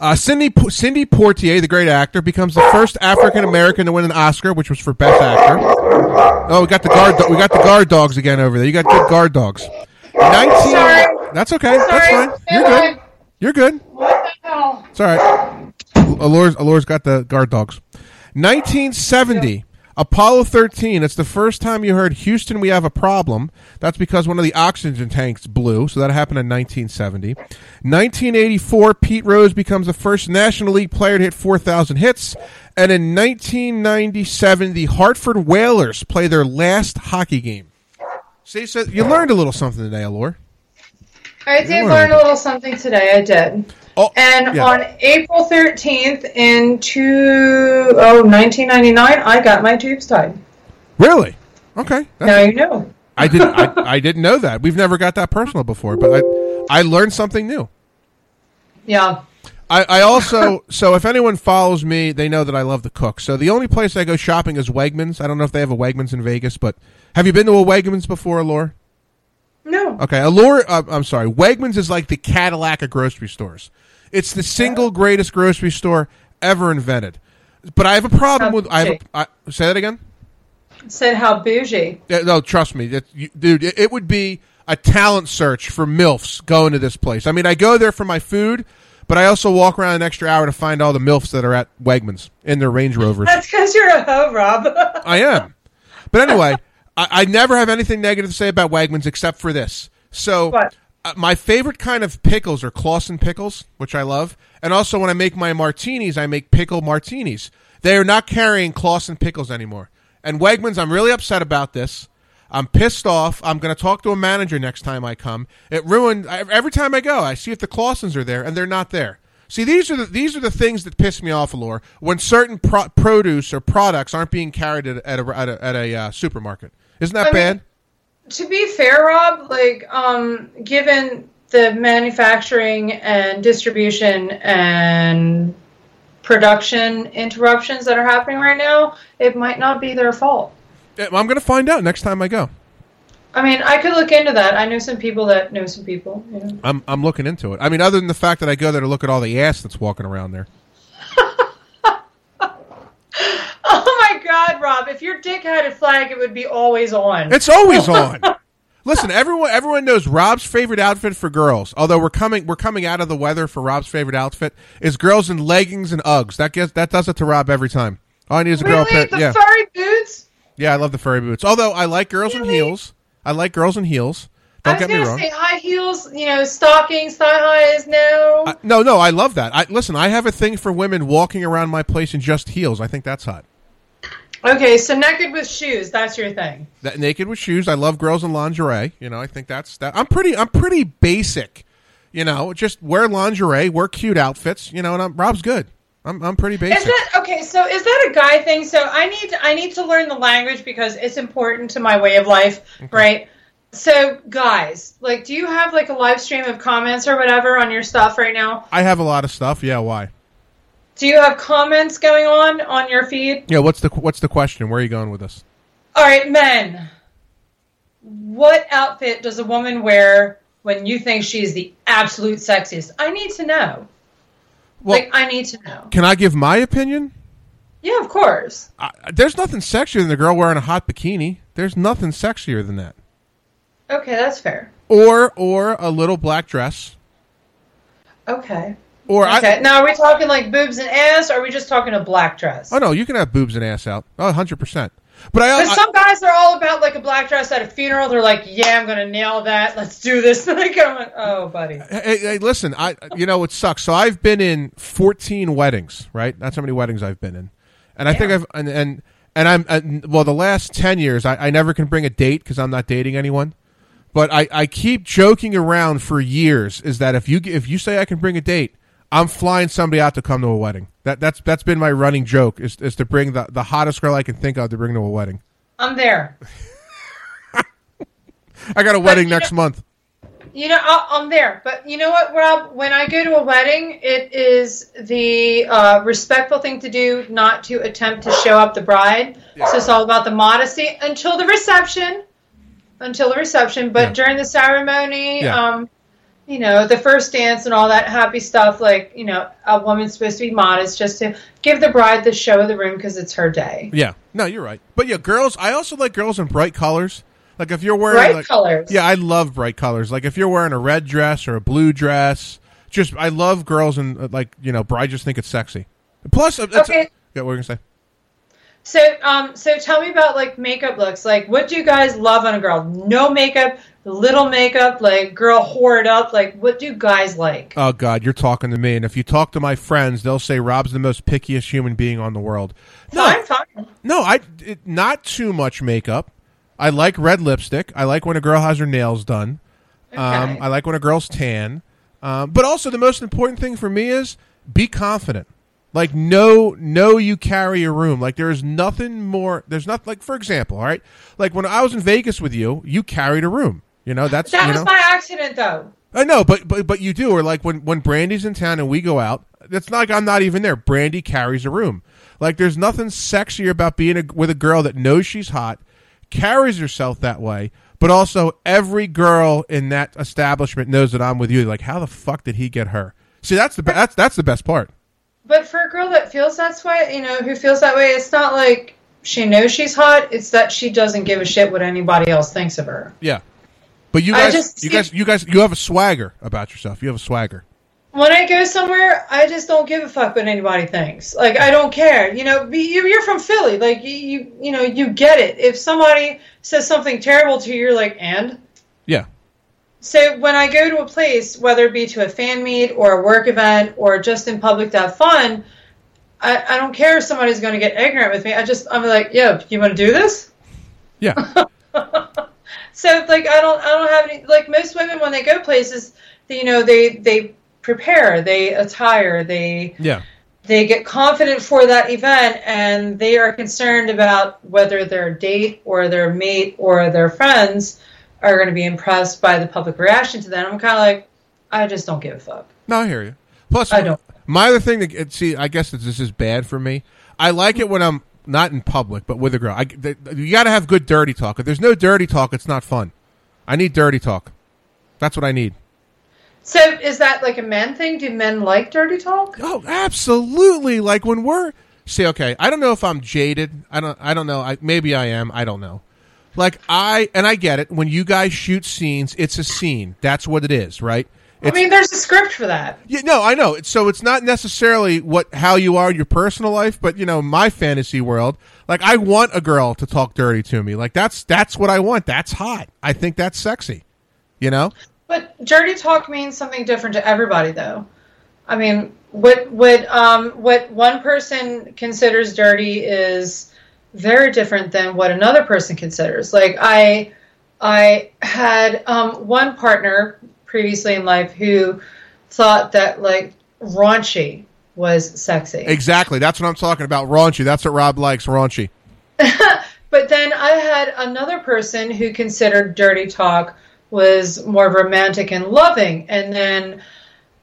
Uh, Sidney Sidney Poitier, the great actor, becomes the first African American to win an Oscar, which was for Best Actor. Oh, we got the guard. We got the guard dogs again over there. You got good guard dogs. Nineteen. Sorry. That's okay. That's fine. You're good. You're good. What the hell? It's all right. Alura's, Alura's got the guard dogs. 1970, Apollo 13. It's the first time you heard Houston, we have a problem. That's because one of the oxygen tanks blew. So that happened in 1970. 1984, Pete Rose becomes the first National League player to hit 4,000 hits. And in 1997, the Hartford Whalers play their last hockey game. See, so you learned a little something today, Alura. I did learn a little something today. I did. Oh, And yeah. on April 13th in two, oh, 1999, I got my tubes tied. Really? Okay. Now you know. I didn't. I, I didn't know that. We've never got that personal before, but I I learned something new. Yeah. I, I also so if anyone follows me, they know that I love to cook. So the only place I go shopping is Wegmans. I don't know if they have a Wegmans in Vegas, but have you been to a Wegmans before, Alura? No. Okay, Alura. Uh, I'm sorry, Wegmans is like the Cadillac of grocery stores. It's the single greatest grocery store ever invented. But I have a problem with. I have. A, I, say that again. Said how bougie. Yeah, no, trust me, that, you, dude. It, it would be a talent search for milfs going to this place. I mean, I go there for my food, but I also walk around an extra hour to find all the milfs that are at Wegmans in their Range Rovers. That's because you're a hoe, Rob. I am. But anyway, I, I never have anything negative to say about Wegmans except for this. So, What? Uh, my favorite kind of pickles are Clausen pickles, which I love, and also when I make my martinis, I make pickle martinis. They are not carrying Clausen pickles anymore. And Wegmans, I'm really upset about this. I'm pissed off. I'm going to talk to a manager next time I come. It ruined I- every time I go. I see if the Clausens are there, and they're not there. See, these are the these are the things that piss me off, Alura. When certain pro- produce or products aren't being carried at, at a at a, at a uh, supermarket, isn't that I mean- bad? To be fair, Rob, like um, given the manufacturing and distribution and production interruptions that are happening right now, it might not be their fault. I'm going to find out next time I go. I mean, I could look into that. I know some people that know some people. You know. I'm I'm looking into it. I mean, other than the fact that I go there to look at all the ass that's walking around there. Oh my God, Rob! If your dick had a flag, it would be always on. It's always on. Listen, everyone everyone knows Rob's favorite outfit for girls. Although we're coming we're coming out of the weather for Rob's favorite outfit is girls in leggings and Uggs. That gets that does it to Rob every time. All I need is a girl really, pair. the Yeah, furry boots. yeah, I love the furry boots. Although I like girls in heels. I like girls in heels. I Don't was get me gonna wrong. say high heels, you know, stockings, thigh highs. No, I- no, no, I love that. I listen. I have a thing for women walking around my place in just heels. I think that's hot. Okay, so naked with shoes. That's your thing. That naked with shoes. I love girls in lingerie. You know, I think that's that. I'm pretty. I'm pretty basic. You know, just wear lingerie, wear cute outfits. You know, and I'm, Rob's good. I'm I'm pretty basic. Is that okay? So is that a guy thing? So I need to, I need to learn the language because it's important to my way of life, right? So guys, like, do you have like a live stream of comments or whatever on your stuff right now? I have a lot of stuff. Yeah, why? Do you have comments going on on your feed? Yeah, what's the what's the question? Where are you going with this? All right, men. What outfit does a woman wear when you think she's the absolute sexiest? I need to know. Well, like, I need to know. can I give my opinion? Yeah, of course. I, there's nothing sexier than a girl wearing a hot bikini. There's nothing sexier than that. Okay, that's fair. Or or a little black dress. Okay. Or Okay. I. now, are we talking like boobs and ass, or are we just talking a black dress? Oh no, you can have boobs and ass out. Oh, 100 percent. But I, I some guys are all about like a black dress at a funeral. They're like, "Yeah, I'm gonna nail that. Let's do this." like, I'm like, "Oh, buddy." Hey, hey, listen, I you know it sucks. So I've been in 14 weddings, right? That's how many weddings I've been in, and I think I've and and, and I'm uh, well. The last 10 years, I, I never can bring a date because I'm not dating anyone. But I, I keep joking around for years is that if you if you say I can bring a date, I'm flying somebody out to come to a wedding. That that's that's been my running joke is is to bring the the hottest girl I can think of to bring to a wedding. I'm there. I got a wedding next month. You know, I- I'm there. But you know what, Rob? When I go to a wedding, it is the uh, respectful thing to do not to attempt to show up the bride. So it's all about the modesty until the reception. Until the reception. But Yeah. during the ceremony, Yeah. um, you know, the first dance and all that happy stuff, like, you know, a woman's supposed to be modest just to give the bride the show of the room because it's her day. Yeah, no, you're right. But yeah, girls. I also like girls in bright colors. Like if you're wearing Bright like, colors. Yeah, I love bright colors. Like if you're wearing a red dress or a blue dress, just I love girls in uh, like you know, brides just think it's sexy. Plus, uh, it's, Okay. yeah, what were you gonna say? So, um, so tell me about like makeup looks. Like, what do you guys love on a girl? No makeup, little makeup, like girl hoard up. Like, what do guys like? Oh God, you're talking to me. And if you talk to my friends, they'll say Rob's the most pickiest human being on the world. No, Fine, fine. no, I it, not too much makeup. I like red lipstick. I like when a girl has her nails done. Um, I like when a girl's tan. Um, but also, the most important thing for me is be confident. Like, know, know you carry a room. Like, there is nothing more. There's not like, for example, all right. Like when I was in Vegas with you, you carried a room. You know, that's That you was know. my accident, though. I know, but but but you do. Or like when when Brandy's in town and we go out, it's not like I'm not even there. Brandy carries a room. Like there's nothing sexier about being a, with a girl that knows she's hot, carries herself that way, but also every girl in that establishment knows that I'm with you. Like how the fuck did he get her? See, that's the be- that's that's the best part. But for a girl that feels that way, you know, who feels that way, it's not like she knows she's hot. It's that she doesn't give a shit what anybody else thinks of her. Yeah. But you guys, just you guys, you guys, you have a swagger about yourself. You have a swagger. When I go somewhere, I just don't give a fuck what anybody thinks. Like I don't care. You know, you- you're from Philly. Like you, you, you know, you get it. If somebody says something terrible to you, you're like, and. Yeah. So when I go to a place, whether it be to a fan meet or a work event or just in public to have fun, I, I don't care if somebody's going to get ignorant with me. I just I'm like, yo, you want to do this? Yeah. So like I don't I don't have any like most women when they go places, they, you know they they prepare, they attire, they Yeah. they get confident for that event and they are concerned about whether their date or their mate or their friends are going to be impressed by the public reaction to that. I'm kind of like, I just don't give a fuck. No, I hear you. Plus, I don't. my other thing that see, I guess this is bad for me. I like it when I'm not in public, but with a girl. I, th- you got to have good dirty talk. If there's no dirty talk, it's not fun. I need dirty talk. That's what I need. So is that like a men thing? Do men like dirty talk? Oh, absolutely. Like when we're see, okay, I don't know if I'm jaded. I don't. I don't know. I, maybe I am. I don't know. Like I and I get it. When you guys shoot scenes, it's a scene. That's what it is, right? I mean, there's a script for that. Yeah, no, I know. So it's not necessarily what how you are in your personal life, but you know, my fantasy world, like I want a girl to talk dirty to me. Like that's that's what I want. That's hot. I think that's sexy. You know? But dirty talk means something different to everybody, though. I mean, what what um, what one person considers dirty is very different than what another person considers. Like I, I had um, one partner previously in life who thought that like raunchy was sexy. Exactly. That's what I'm talking about. Raunchy. That's what Rob likes. Raunchy. But then I had another person who considered dirty talk was more romantic and loving. And then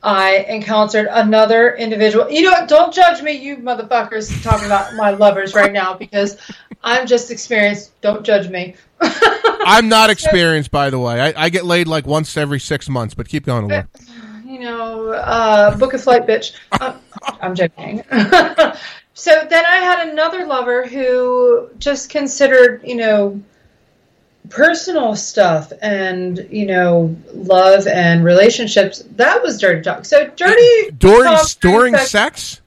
I encountered another individual. You know what? Don't judge me, you motherfuckers, talking about my lovers right now because I'm just experienced. Don't judge me. I'm not experienced, by the way. I, I get laid like once every six months, but keep going, Laura. you know, uh, book a flight, bitch. Uh, I'm joking. so then I had another lover who just considered, you know, personal stuff and you know love and relationships that was dirty talk so dirty During during sex?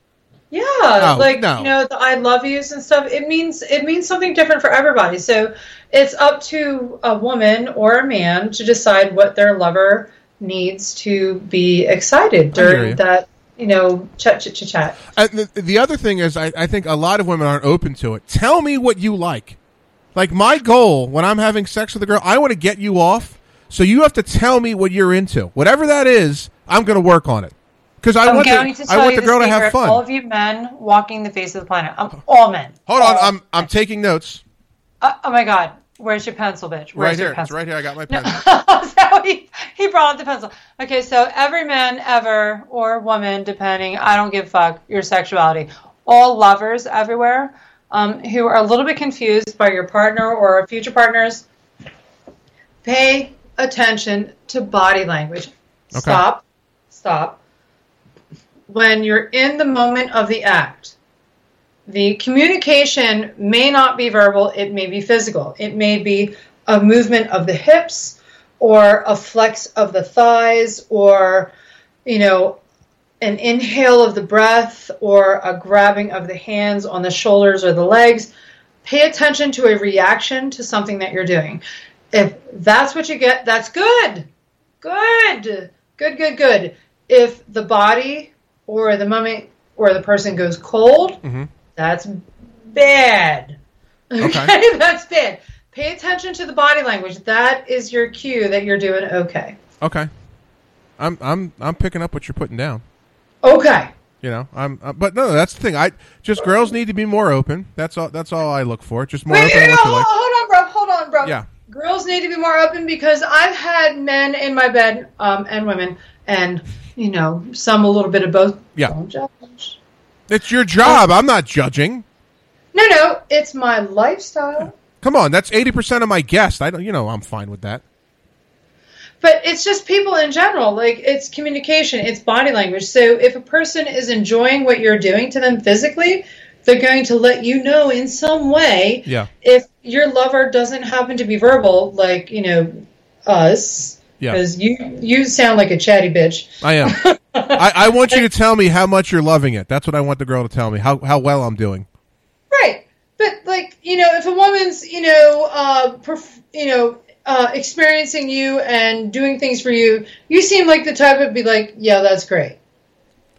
Yeah Oh, like no. you know the i love yous and stuff it means it means something different for everybody so it's up to a woman or a man to decide what their lover needs to be excited during that you know chat chat chat chat And the, the other thing is, I, I think a lot of women aren't open to it. Tell me what you like. Like my goal when I'm having sex with a girl, I want to get you off. So you have to tell me what you're into. Whatever that is, I'm going to work on it. Because I I'm want going the, to tell I want you the girl to have fun. All of you men walking the face of the planet. I'm all men. Hold on, All I'm I'm taking notes. Uh, oh my god, where's your pencil, bitch? Where's Right your here, it's right here. I got my pen. so he, he brought up the pencil. Okay, so every man ever or woman, depending, I don't give a fuck your sexuality. All lovers everywhere um, who are a little bit confused by your partner or future partners, pay attention to body language. Stop. Stop. When you're in the moment of the act, the communication may not be verbal, it may be physical. It may be a movement of the hips or a flex of the thighs or, you know, an inhale of the breath or a grabbing of the hands on the shoulders or the legs. Pay attention to a reaction to something that you're doing. If that's what you get, that's good. Good. Good, good, good. If the body or the moment or the person goes cold, that's bad. Okay. that's bad. Pay attention to the body language. That is your cue that you're doing okay. Okay. I'm I'm I'm picking up what you're putting down. Okay. You know, I'm. Uh, but no, that's the thing. I just girls need to be more open. That's all. That's all I look for. Just more Wait, open. wait, on wait, what you hold, like. hold on, bro. Hold on, bro. Yeah. Girls need to be more open because I've had men in my bed, um, and women, and you know, some a little bit of both. Yeah. Don't judge. It's your job. I'm not judging. No, no, it's my lifestyle. Come on, that's eighty percent of my guests. I don't. You know, I'm fine with that. But it's just people in general. Like it's communication, it's body language. So if a person is enjoying what you're doing to them physically, they're going to let you know in some way. Yeah. If your lover doesn't happen to be verbal, like you know, us, Yeah. because you you sound like a chatty bitch. I am. I, I want you to tell me how much you're loving it. That's what I want the girl to tell me. How how well I'm doing. Right. But like, you know, if a woman's, you know, uh, perf- you know, uh, experiencing you and doing things for you, you seem like the type of be like, yeah, that's great.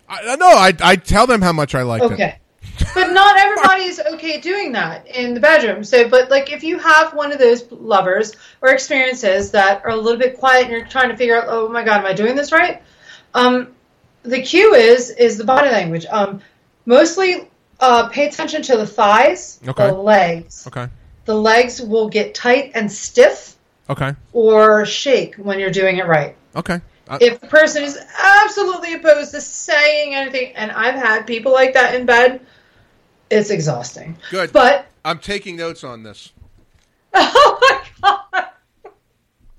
I no. I I tell them how much I like it. Okay. But not everybody's okay doing that in the bedroom. So, but like if you have one of those lovers or experiences that are a little bit quiet and you're trying to figure out, oh my God, am I doing this right? Um, the cue is is the body language. Um, mostly, uh, pay attention to the thighs, Okay. the legs. Okay. The legs will get tight and stiff Okay. or shake when you're doing it right. Okay. Uh, If the person is absolutely opposed to saying anything, and I've had people like that in bed, it's exhausting. good. But I'm taking notes on this. oh my god.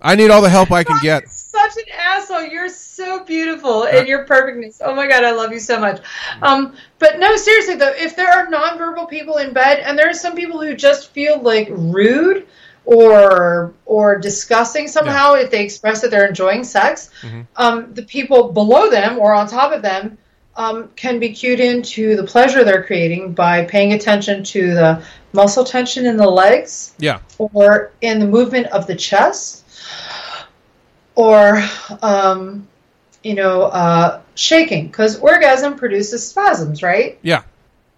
I need all the help I can get. Such an asshole. You're so beautiful in your perfectness. Oh my god, I love you so much. Um, but no, seriously though, if there are nonverbal people in bed, and there are some people who just feel like rude or or disgusting somehow if they express that they're enjoying sex, um, the people below them or on top of them um, can be cued into the pleasure they're creating by paying attention to the muscle tension in the legs Yeah. or in the movement of the chest, or um, you know, uh, shaking because orgasm produces spasms, right? Yeah.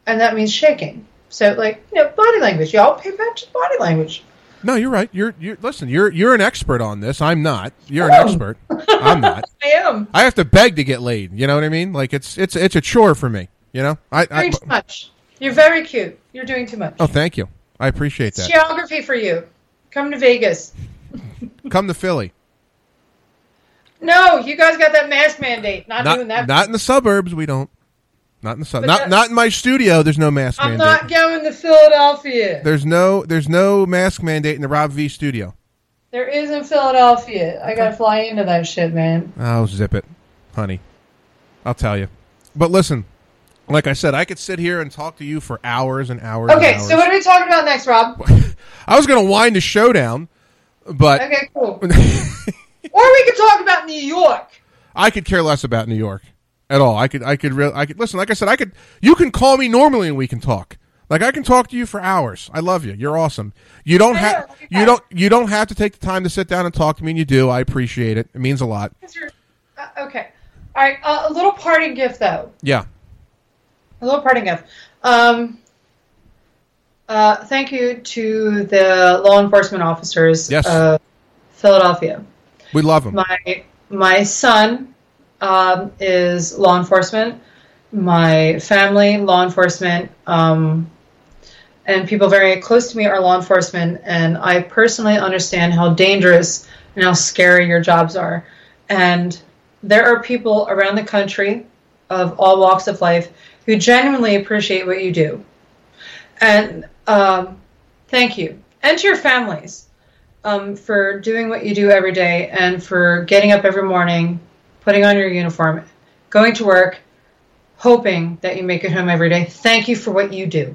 And that means shaking. So, like, you know, body language. Y'all pay attention to body language. No, you're right. You're you listen. You're you're an expert on this. I'm not. You're an Oh. expert. I'm not. I am. I have to beg to get laid. You know what I mean? Like it's it's it's a chore for me. You know. I, I Doing too much. You're very cute. You're doing too much. oh, thank you. I appreciate that. Geography for you. Come to Vegas. Come to Philly. No, you guys got that mask mandate. Not, Not doing that. not in the suburbs. We don't. Not in the. But Not not in my studio. There's no mask I'm mandate. not going to Philadelphia. There's no there's no mask mandate in the Rob V studio. There is in Philadelphia. I gotta fly into that shit, man. Oh, zip it, honey. I'll tell you. But listen, like I said, I could sit here and talk to you for hours and hours. Okay, and so what are we talking about next, Rob? I was going to wind the show down, but Okay, cool. or we could talk about New York. I could care less about New York at all. I could, I could, real, I could listen. Like I said, I could. You can call me normally and we can talk. Like I can talk to you for hours. I love you. You're awesome. You don't have, you don't, you don't have to take the time to sit down and talk to me, and you do. I appreciate it. It means a lot. uh, okay. All right. Uh, a little parting gift, though. Yeah. A little parting gift. Um, uh, thank you to the law enforcement officers Yes. of Philadelphia. We love them. My my son um, is law enforcement. My family, law enforcement, um, and people very close to me are law enforcement. And I personally understand how dangerous and how scary your jobs are. And there are people around the country of all walks of life who genuinely appreciate what you do. And um, thank you. And to your families um, for doing what you do every day and for getting up every morning, putting on your uniform, going to work, hoping that you make it home every day. Thank you for what you do.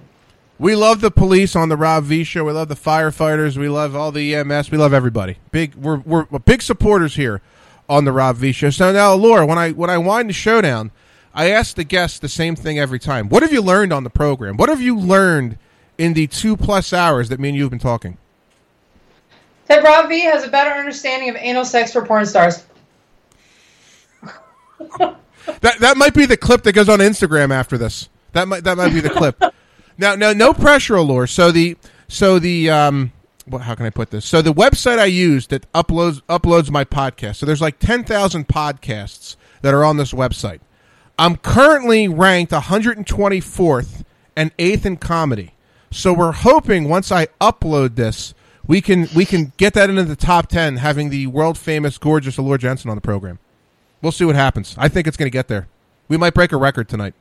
We love the police on the Rob V show. We love the firefighters. We love all the EMS. We love everybody. Big, we're we're big supporters here on the Rob V show. So now, Laura, when I when I wind the show down, I ask the guests the same thing every time. What have you learned on the program? What have you learned in the two plus hours that me and you have been talking? That Rob V has a better understanding of anal sex for porn stars. That that might be the clip that goes on Instagram after this. That might that might be the clip. Now, no, no pressure, Alura. So the so the um, what, how can I put this? So the website I use that uploads uploads my podcast. So there's like ten thousand podcasts that are on this website. I'm currently ranked 124th and eighth in comedy. So we're hoping once I upload this, we can we can get that into the top ten, having the world famous gorgeous Alura Jenson on the program. We'll see what happens. I think it's going to get there. We might break a record tonight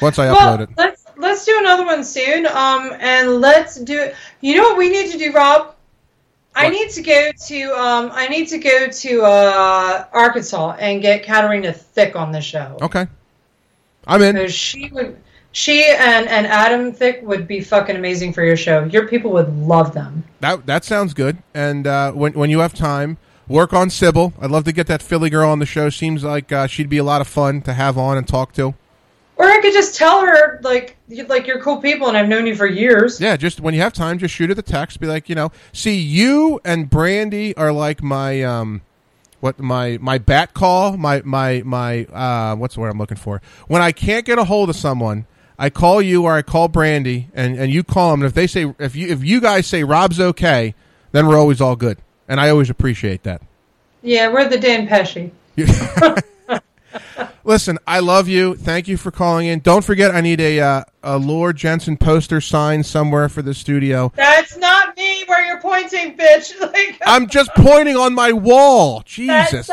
once I well, upload it. let's let's do another one soon. Um, and let's do. You know what we need to do, Rob? I need to go to um, I need to go to uh, Arkansas and get Katarina Thick on the show Okay, I'm in. she would. She and, and Adam Thick would be fucking amazing for your show. Your people would love them. That that sounds good. And uh, when when you have time, work on Sybil. I'd love to get that Philly girl on the show. Seems like uh, she'd be a lot of fun to have on and talk to. Or I could just tell her like you- like you're cool people and I've known you for years. Yeah, just when you have time, just shoot her the text. Be like, you know, see, you and Brandy are like my um, what my my bat call, my my my uh, what's the word I'm looking for? When I can't get a hold of someone, I call you or I call Brandy, and and you call them. And if they say if you if you guys say Rob's okay, then we're always all good, and I always appreciate that. Yeah, we're the Dan Pesci. Listen, I love you. Thank you for calling in. Don't forget, I need a uh, a Alura Jenson poster signed somewhere for the studio. That's not me where you're pointing, bitch. Like I'm just pointing on my wall. that's Jesus.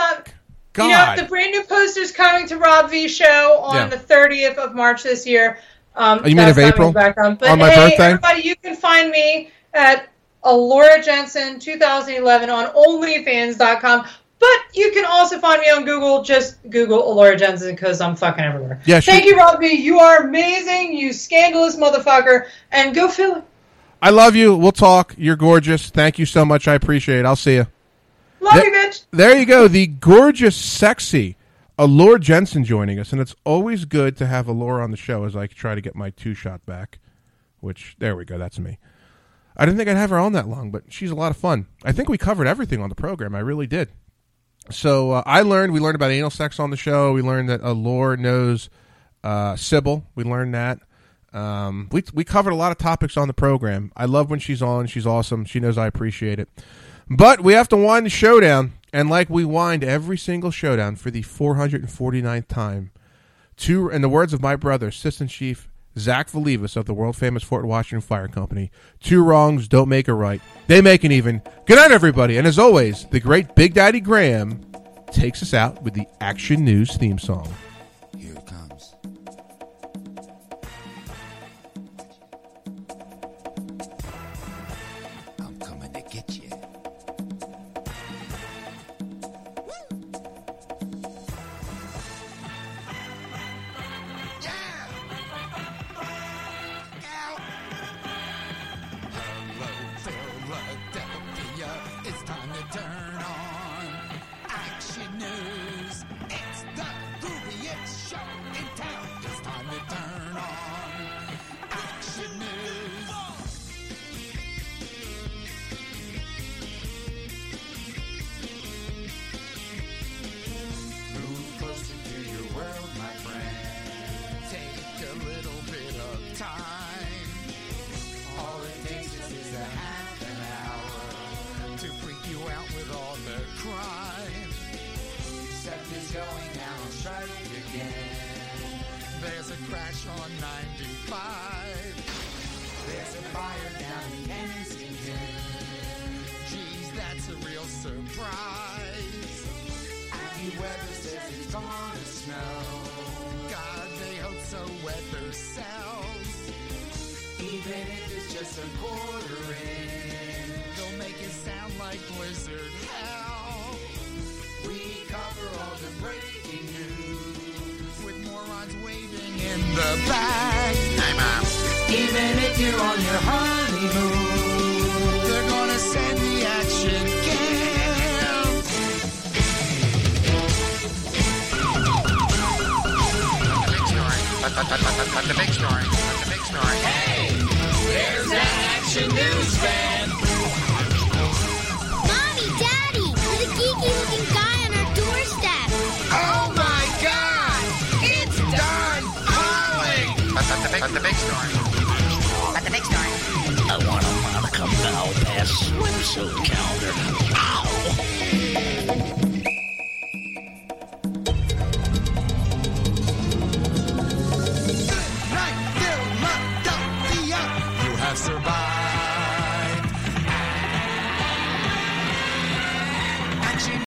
God. You know, the brand new poster's coming to Rob V Show on Yeah. the 30th of March this year. Um, Oh, you mean of April? Background. But On my hey, birthday? everybody, you can find me at Alura Jenson 2011 on OnlyFans.com. But you can also find me on Google. Just Google Alura Jenson because I'm fucking everywhere. Yeah, she- Thank you, Robbie. You are amazing. You scandalous motherfucker. And go Philly. I love you. We'll talk. You're gorgeous. Thank you so much. I appreciate it. I'll see you. Love There- you, bitch. There you go. The gorgeous, sexy Alura Jenson joining us, and it's always good to have Alura on the show as I try to get my two shot back. Which there we go. That's me. I didn't think I'd have her on that long, but she's a lot of fun. I think we covered everything on the program. I really did. So uh, I learned. We learned about anal sex on the show. We learned that Alura knows uh, Sybil. We learned that. Um, we we covered a lot of topics on the program. I love when she's on. She's awesome. She knows I appreciate it. But we have to wind the showdown, and like we wind every single showdown for the 449th time, two in the words of my brother, Assistant Chief Zach Velivis of the world famous Fort Washington Fire Company, two wrongs don't make a right. They make an even. Good night, everybody. And as always, the great Big Daddy Graham takes us out with the Action News theme song.